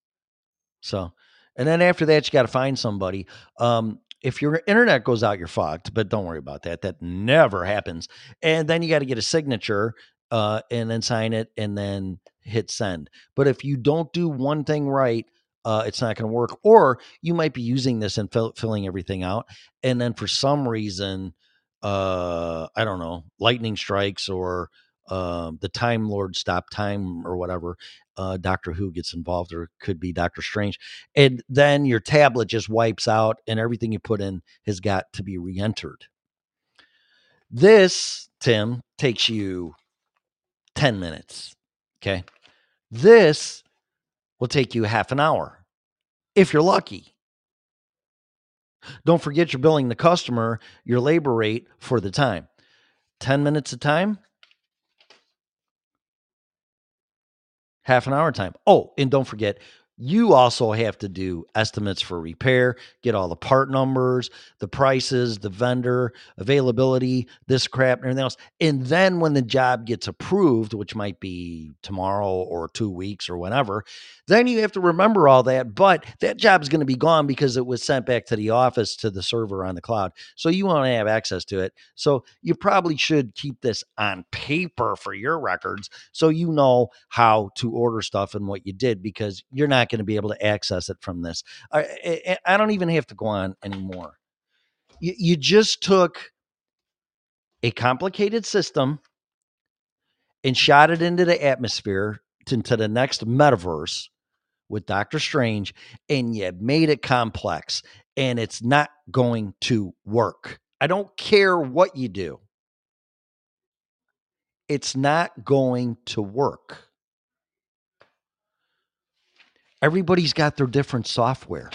So, and then after that, you got to find somebody. Um, if your internet goes out, you're fucked, but don't worry about that. That never happens. And then you got to get a signature uh, and then sign it and then hit send. But if you don't do one thing right, uh, it's not going to work. Or you might be using this and fill, filling everything out. And then for some reason, uh, I don't know, lightning strikes or um, the Time Lord stop time or whatever. Uh, Doctor Who gets involved, or could be Doctor Strange, and then your tablet just wipes out, and everything you put in has got to be re-entered. This Tim takes you ten minutes. Okay, this will take you half an hour if you're lucky. Don't forget you're billing the customer your labor rate for the time. 10 minutes of time, half an hour time. Oh, and don't forget, you also have to do estimates for repair, get all the part numbers, the prices, the vendor availability, this crap, and everything else. And then when the job gets approved, which might be tomorrow or two weeks or whenever, then you have to remember all that. But that job is going to be gone because it was sent back to the office to the server on the cloud. So you won't have access to it. So you probably should keep this on paper for your records so you know how to order stuff and what you did because you're not going to be able to access it from this. I, I, I don't even have to go on anymore. You, you just took a complicated system and shot it into the atmosphere, to, into the next metaverse with Doctor Strange, and you made it complex, and it's not going to work. I don't care what you do, it's not going to work. Everybody's got their different software.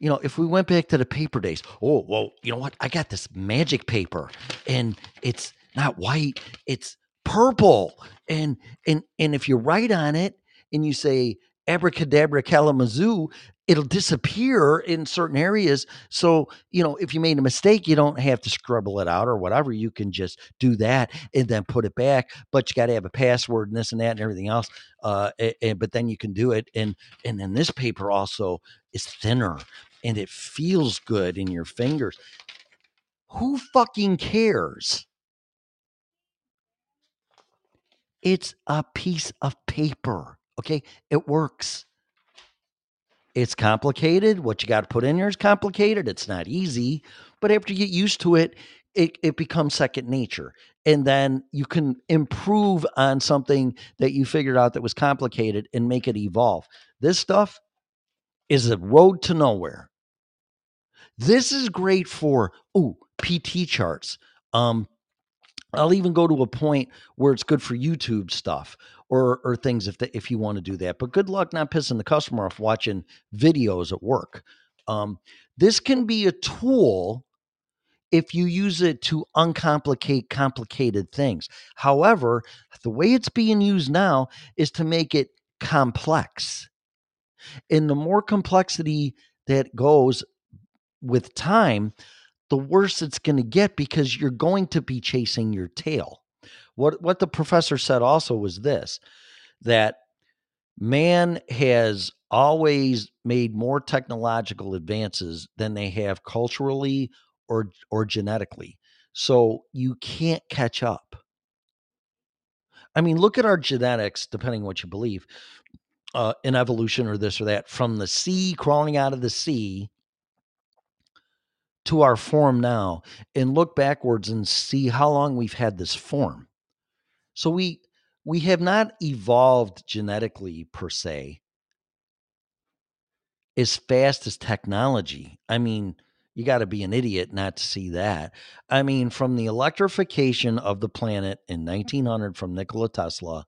You know, if we went back to the paper days, oh, well, you know what? I got this magic paper and it's not white, it's purple. And and and if you write on it and you say abracadabra kalamazoo, it'll disappear in certain areas. So, you know, if you made a mistake, you don't have to scribble it out or whatever. You can just do that and then put it back. But you got to have a password and this and that and everything else. Uh, and, but then you can do it. And and then this paper also is thinner and it feels good in your fingers. Who fucking cares? It's a piece of paper. Okay. It works. It's complicated. What you got to put in there is complicated. It's not easy. But after you get used to it, it, it becomes second nature. And then you can improve on something that you figured out that was complicated and make it evolve. This stuff is a road to nowhere. This is great for oh PT charts. Um, I'll even go to a point where it's good for YouTube stuff or or things if the, if you want to do that. But good luck not pissing the customer off watching videos at work. Um, this can be a tool if you use it to uncomplicate complicated things. However, the way it's being used now is to make it complex. And the more complexity that goes with time, the worse it's going to get because you're going to be chasing your tail. What what the professor said also was this that man has always made more technological advances than they have culturally or or genetically. So you can't catch up. I mean, look at our genetics, depending on what you believe, uh, in evolution or this or that, from the sea crawling out of the sea to our form now, and look backwards and see how long we've had this form. So we we have not evolved genetically per se as fast as technology. I mean, you got to be an idiot not to see that. I mean, from the electrification of the planet in mm. 1900 from Nikola Tesla,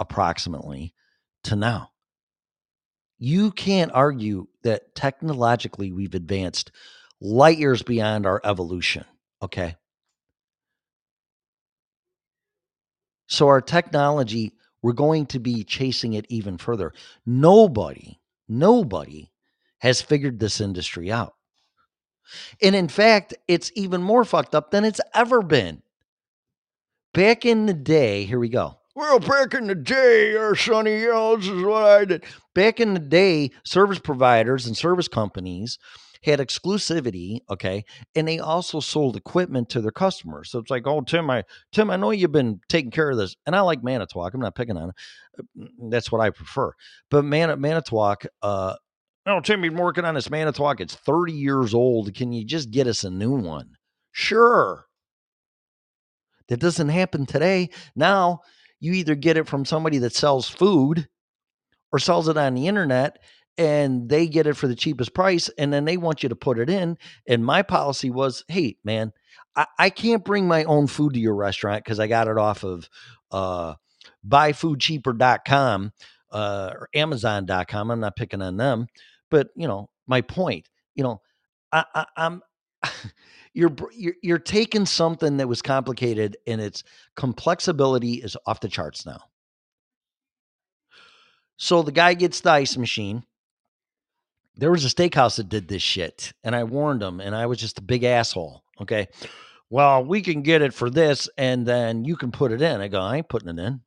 approximately, to now, you can't argue that technologically we've advanced light years beyond our evolution. Okay. So our technology, we're going to be chasing it even further. Nobody, nobody has figured this industry out. And in fact, it's even more fucked up than it's ever been. Back in the day, here we go. Well, back in the day, uh, Sonny, you is what I did. Back in the day, service providers and service companies had exclusivity, okay, and they also sold equipment to their customers. So it's like, oh, Tim, I Tim, I know you've been taking care of this, and I like Manitowoc. I'm not picking on it. Uh, that's what I prefer. But Man- Manitowoc, uh, no, Tim, you've been working on this Manitowoc. It's 30 years old. Can you just get us a new one? Sure. That doesn't happen today. Now you either get it from somebody that sells food or sells it on the internet and they get it for the cheapest price and then they want you to put it in. And my policy was, hey, man, I, I can't bring my own food to your restaurant because I got it off of uh, buyfoodcheaper.com uh, or amazon.com. I'm not picking on them. But, you know, my point, you know, I, I, I'm you're, you're you're taking something that was complicated and its complexity is off the charts now. So the guy gets the ice machine. There was a steakhouse that did this shit, and I warned them and I was just a big asshole. Okay. Well, we can get it for this, and then you can put it in. I go, I ain't putting it in.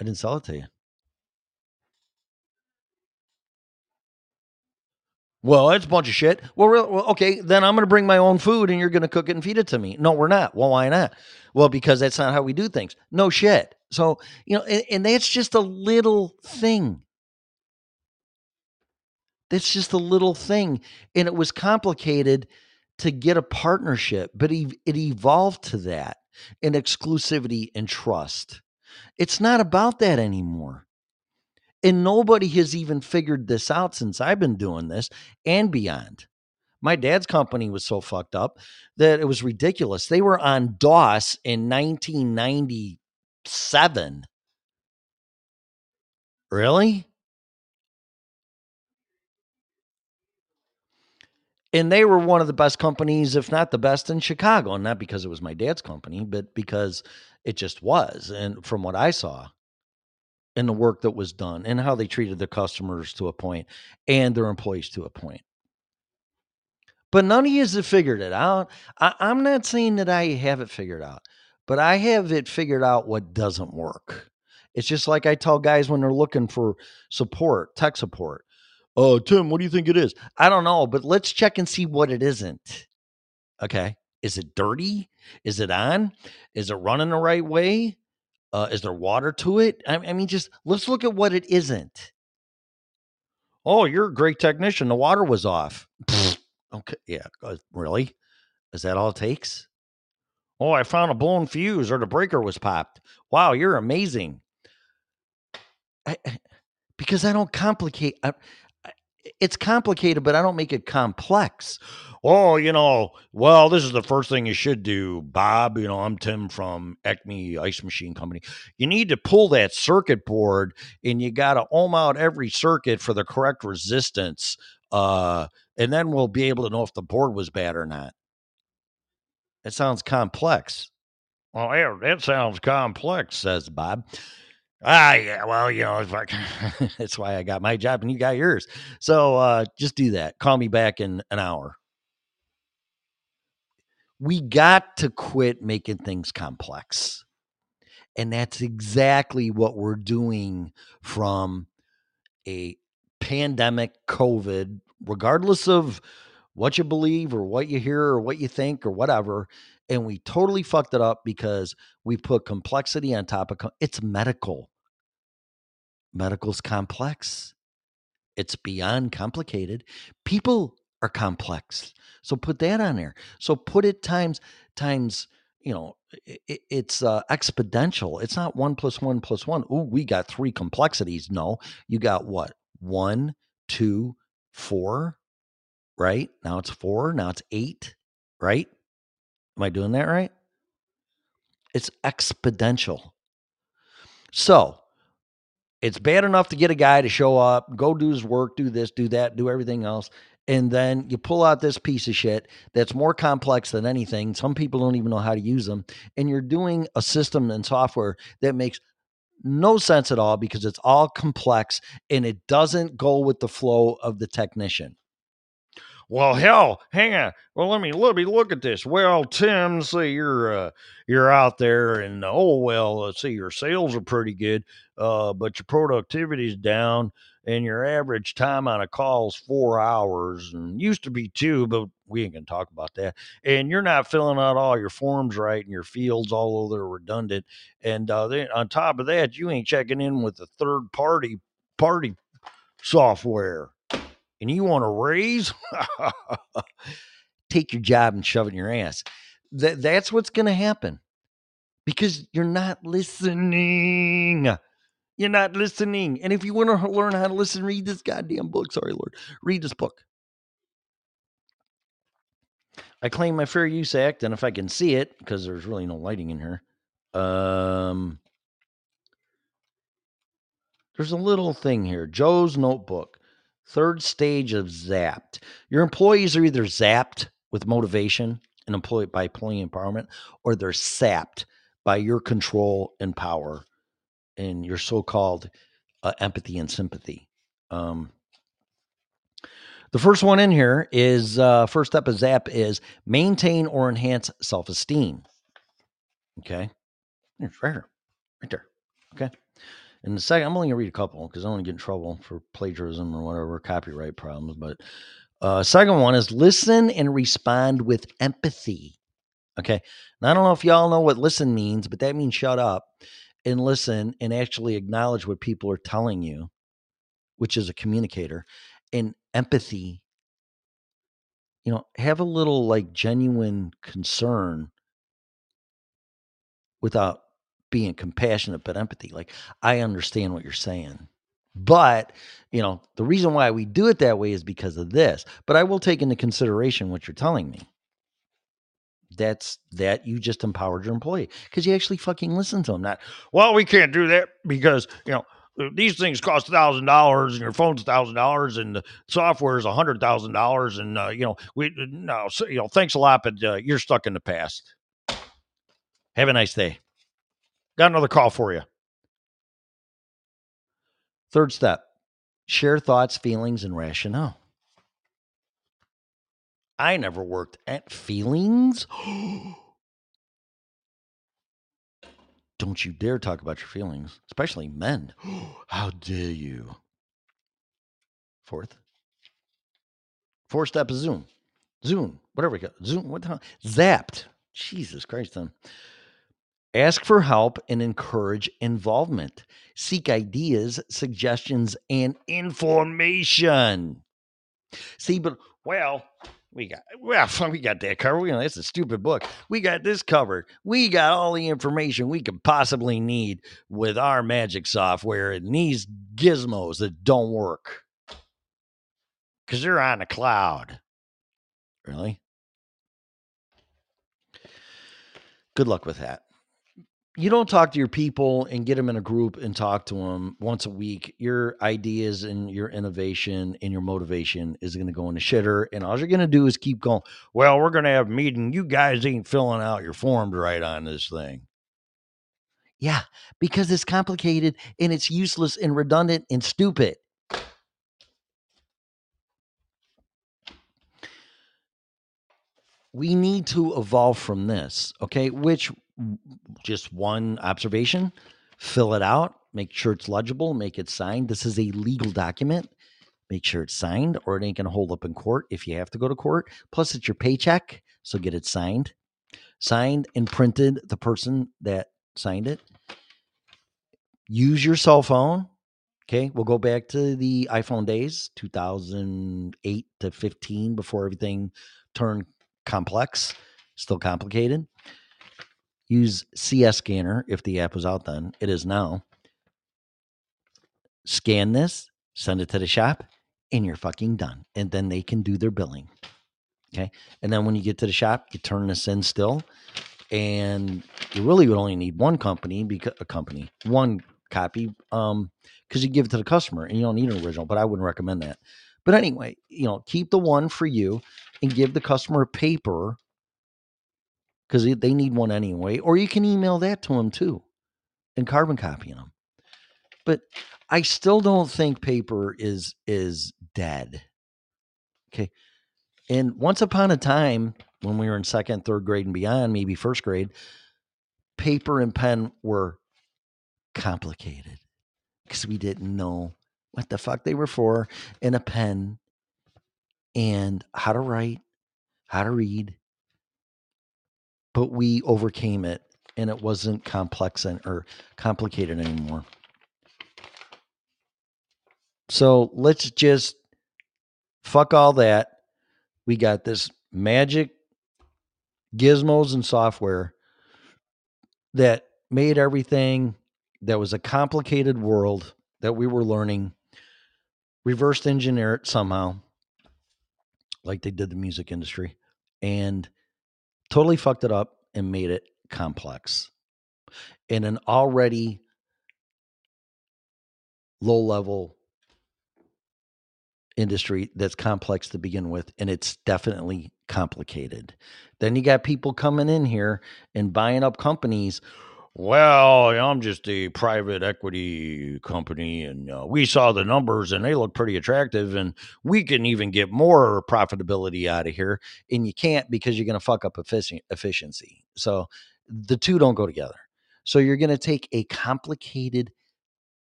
I didn't sell it to you. Well, it's a bunch of shit. Well, well okay, then I'm going to bring my own food and you're going to cook it and feed it to me. No, we're not. Well, why not? Well, because that's not how we do things. No shit. So, you know, and, and that's just a little thing. That's just a little thing. And it was complicated to get a partnership, but it, evolved to that in exclusivity and trust. It's not about that anymore. And nobody has even figured this out since I've been doing this and beyond. My dad's company was so fucked up that it was ridiculous. They were on DOS in 1997. Really? And they were one of the best companies, if not the best in Chicago. And not because it was my dad's company, but because it just was. And from what I saw, and the work that was done and how they treated their customers to a point and their employees to a point. But none of you have figured it out. I, I'm not saying that I have it figured out, but I have it figured out what doesn't work. It's just like I tell guys when they're looking for support, tech support. Oh, Tim, what do you think it is? I don't know, but let's check and see what it isn't. Okay. Is it dirty? Is it on? Is it running the right way? Uh, is there water to it? I, I mean, just let's look at what it isn't. Oh, you're a great technician. The water was off. okay, yeah, uh, really? Is that all it takes? Oh, I found a blown fuse or the breaker was popped. Wow, you're amazing. I, because I don't complicate. I, it's complicated, but I don't make it complex. Oh, you know, well, this is the first thing you should do, Bob. You know, I'm Tim from Acme Ice Machine Company. You need to pull that circuit board and you got to ohm out every circuit for the correct resistance. Uh, and then we'll be able to know if the board was bad or not. It sounds complex. Well, yeah, that sounds complex, says Bob. Ah, yeah. Well, you know, that's why I got my job and you got yours. So uh, just do that. Call me back in an hour. We got to quit making things complex. And that's exactly what we're doing from a pandemic, COVID, regardless of what you believe or what you hear or what you think or whatever. And we totally fucked it up because we put complexity on top of it's medical. Medical's complex. It's beyond complicated. People are complex. So put that on there. So put it times times, you know, it, it's uh, exponential. It's not one plus one plus one. Oh, we got three complexities. No, you got what? One, two, four, right? Now it's four. Now it's eight, right? Am I doing that right? It's exponential. So It's bad enough to get a guy to show up, go do his work, do this, do that, do everything else. And then you pull out this piece of shit that's more complex than anything. Some people don't even know how to use them. And you're doing a system and software that makes no sense at all because it's all complex and it doesn't go with the flow of the technician. Well, hell, hang on. Well, let me let me look at this. Well, Tim, see you're uh, you're out there, and oh well, let's see your sales are pretty good, uh, but your productivity's down, and your average time on a call is four hours, and used to be two, but we ain't gonna talk about that. And you're not filling out all your forms right, and your fields over they're redundant, and uh, then on top of that, you ain't checking in with the third party party software and you want to raise, take your job and shove it in your ass. That that's what's going to happen because you're not listening. You're not listening. And if you want to learn how to listen, read this goddamn book. Sorry, Lord. Read this book. I claim my Fair Use Act, and if I can see it, because there's really no lighting in here, um, there's a little thing here. Joe's notebook. Third stage of zapped. Your employees are either zapped with motivation and employee by employee empowerment, or they're sapped by your control and power and your so-called uh, empathy and sympathy. Um, the first one in here is uh, first step of zap is maintain or enhance self-esteem. Okay, it's right here, right there. Okay. And the second, I'm only gonna read a couple because I don't want to get in trouble for plagiarism or whatever copyright problems. But uh, second one is listen and respond with empathy. Okay. I don't know if y'all know what listen means, but that means shut up and listen and actually acknowledge what people are telling you, which is a communicator. And empathy, you know, have a little like genuine concern without being compassionate but empathy like i understand what you're saying. But you know the reason why we do it that way is because of this. But i will take into consideration what you're telling me. That's that you just empowered your employee because you actually fucking listen to them not well we can't do that because you know these things cost thousand dollars and your phone's a thousand dollars and the software is a hundred thousand dollars and uh, you know we uh, no so, you know thanks a lot but uh, you're stuck in the past. Have a nice day Got another call for you. Third step share thoughts, feelings, and rationale. I never worked at feelings. Don't you dare talk about your feelings, especially men. How dare you? Fourth. Fourth step is Zoom. Zoom, whatever we got. Zoom, what the hell? Zapped. Jesus Christ, then. Ask for help and encourage involvement. Seek ideas, suggestions, and information. See, but well, we got well, we got that covered. You know, that's a stupid book. We got this covered. We got all the information we could possibly need with our magic software and these gizmos that don't work because they're on the cloud. Really? Good luck with that you don't talk to your people and get them in a group and talk to them once a week, your ideas and your innovation and your motivation is going to go in the shitter. And all you're going to do is keep going. Well, we're going to have a meeting. You guys ain't filling out your forms right on this thing. Yeah, because it's complicated and it's useless and redundant and stupid. We need to evolve from this, okay? Which just one observation, fill it out, make sure it's legible, make it signed. This is a legal document. Make sure it's signed or it ain't going to hold up in court if you have to go to court. Plus, it's your paycheck, so get it signed. Signed and printed the person that signed it. Use your cell phone. Okay, we'll go back to the iPhone days, 2008 to 15, before everything turned complex, still complicated. Use CS Scanner if the app was out then. It is now. Scan this, send it to the shop, and you're fucking done. And then they can do their billing. Okay. And then when you get to the shop, you turn this in still. And you really would only need one company because a company, one copy um because you give it to the customer and you don't need an original, but I wouldn't recommend that. But anyway, you know, keep the one for you and give the customer a paper because they need one anyway, or you can email that to them too and carbon copying them. But I still don't think paper is is dead. Okay. And once upon a time, when we were in second, third grade and beyond, maybe first grade, paper and pen were complicated because we didn't know what the fuck they were for and a pen and how to write, how to read. But we overcame it and it wasn't complex and, or complicated anymore. So let's just fuck all that. We got this magic gizmos and software that made everything that was a complicated world that we were learning reversed engineer it somehow like they did the music industry and totally fucked it up and made it complex in an already low level industry that's complex to begin with and it's definitely complicated. Then you got people coming in here and buying up companies well, I'm just a private equity company, and uh, we saw the numbers and they look pretty attractive, and we can even get more profitability out of here. And you can't because you're going to fuck up efficiency. So the two don't go together. So you're going to take a complicated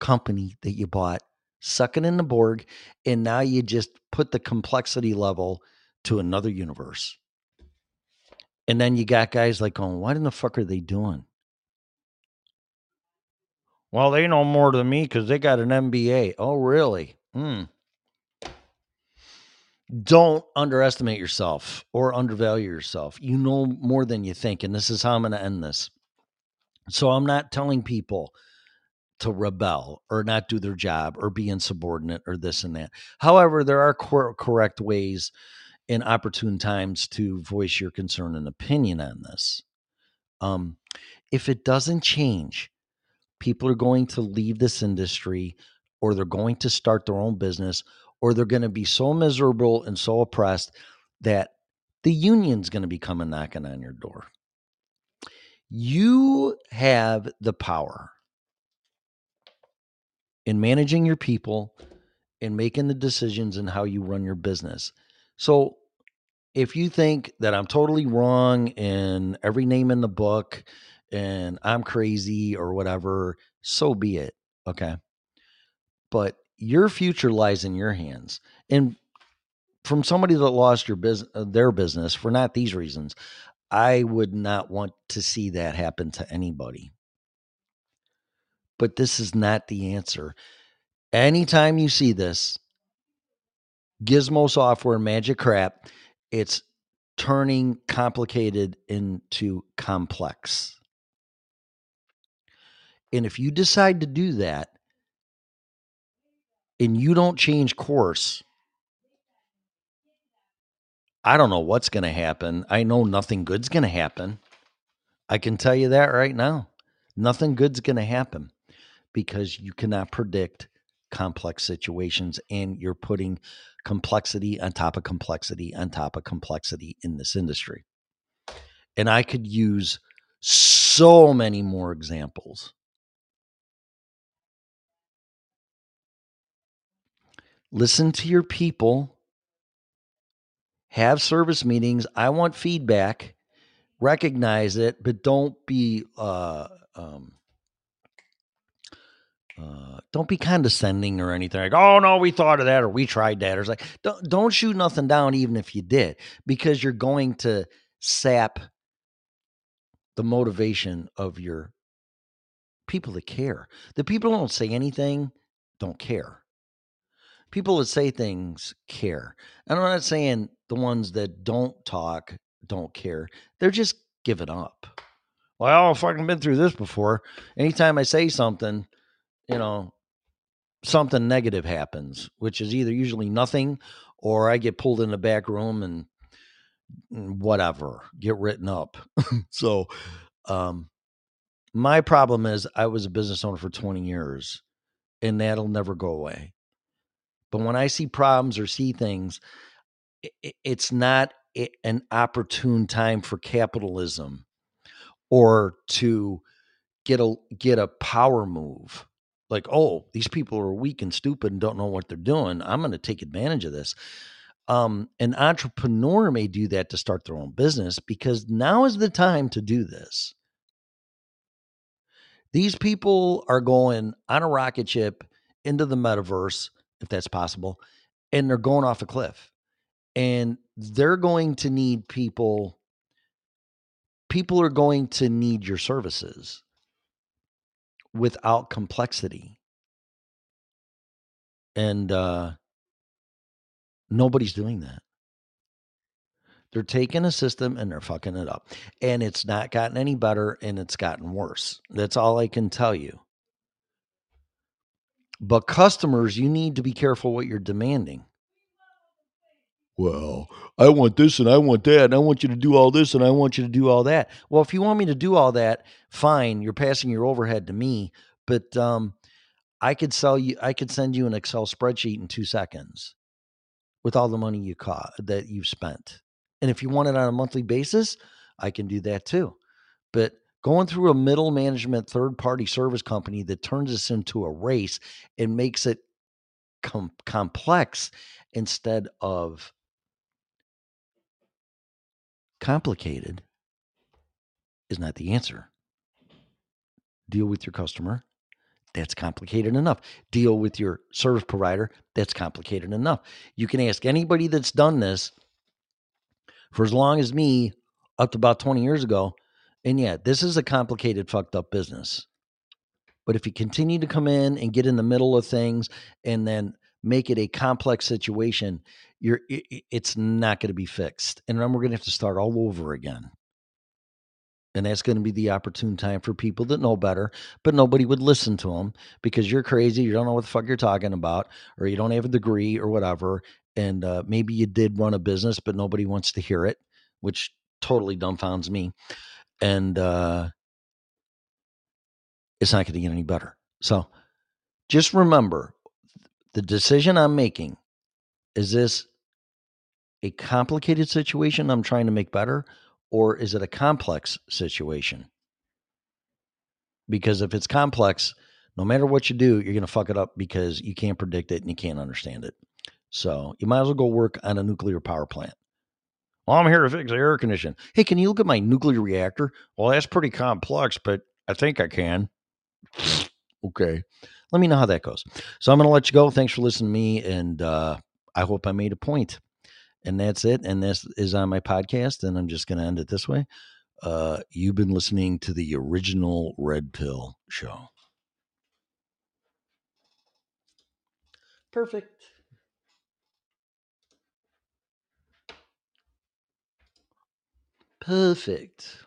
company that you bought, suck it in the Borg, and now you just put the complexity level to another universe. And then you got guys like going, what in the fuck are they doing? Well, they know more than me because they got an MBA. Oh, really? Hmm. Don't underestimate yourself or undervalue yourself. You know more than you think. And this is how I'm going to end this. So I'm not telling people to rebel or not do their job or be insubordinate or this and that. However, there are cor- correct ways in opportune times to voice your concern and opinion on this. Um, if it doesn't change, people are going to leave this industry or they're going to start their own business or they're going to be so miserable and so oppressed that the union's going to be coming knocking on your door. You have the power in managing your people and making the decisions and how you run your business. So if you think that I'm totally wrong in every name in the book and I'm crazy or whatever, so be it. Okay. But your future lies in your hands. And from somebody that lost your business, uh, their business for not these reasons, I would not want to see that happen to anybody. But this is not the answer. Anytime you see this, gizmo software, magic crap, it's turning complicated into complex. And if you decide to do that and you don't change course, I don't know what's going to happen. I know nothing good's going to happen. I can tell you that right now. Nothing good's going to happen because you cannot predict complex situations and you're putting complexity on top of complexity on top of complexity in this industry. And I could use so many more examples. Listen to your people, have service meetings. I want feedback, recognize it, but don't be uh, um, uh, don't be condescending or anything like, oh no, we thought of that or we tried that. Or like, don't don't shoot nothing down, even if you did, because you're going to sap the motivation of your people that care. The people don't say anything, don't care people that say things care. And I'm not saying the ones that don't talk don't care. They're just giving up. Well, I've fucking been through this before. Anytime I say something, you know, something negative happens, which is either usually nothing or I get pulled in the back room and whatever, get written up. so, um, My problem is I was a business owner for 20 years and that'll never go away. But when I see problems or see things, it's not an opportune time for capitalism or to get a get a power move. Like oh these people are weak and stupid and don't know what they're doing. I'm going to take advantage of this. Um, an entrepreneur may do that to start their own business because now is the time to do this. These people are going on a rocket ship into the metaverse if that's possible and they're going off a cliff and they're going to need people people are going to need your services without complexity. And uh nobody's doing that. They're taking a system and they're fucking it up and it's not gotten any better and it's gotten worse. That's all i can tell you but customers you need to be careful what you're demanding well, I want this and I want that, and I want you to do all this and I want you to do all that. Well, if you want me to do all that, fine. You're passing your overhead to me, but um, I could sell you. I could send you an Excel spreadsheet in two seconds with all the money you caught that you've spent. And if you want it on a monthly basis, I can do that too. But going through a middle management third party service company that turns this into a race and makes it com- complex instead of complicated is not the answer. Deal with your customer. That's complicated enough. Deal with your service provider. That's complicated enough. You can ask anybody that's done this for as long as me, up to about 20 years ago. And yeah, this is a complicated, fucked up business. But if you continue to come in and get in the middle of things and then make it a complex situation, you're it's not going to be fixed. And then we're going to have to start all over again. And that's going to be the opportune time for people that know better, but nobody would listen to them because you're crazy. You don't know what the fuck you're talking about, or you don't have a degree or whatever. And uh, maybe you did run a business, but nobody wants to hear it, which totally dumbfounds me. And uh, it's not going to get any better. So just remember the decision I'm making is this a complicated situation I'm trying to make better, or is it a complex situation? Because if it's complex, no matter what you do, you're going to fuck it up because you can't predict it and you can't understand it. So you might as well go work on a nuclear power plant. Well, I'm here to fix the air condition. Hey, can you look at my nuclear reactor? Well, that's pretty complex, but I think I can. okay. Let me know how that goes. So I'm going to let you go. Thanks for listening to me. And uh, I hope I made a point. point and that's it. And this is on my podcast, and I'm just going to end it this way. Uh, you've been listening to the original Red Pill Show. Perfect. Perfect.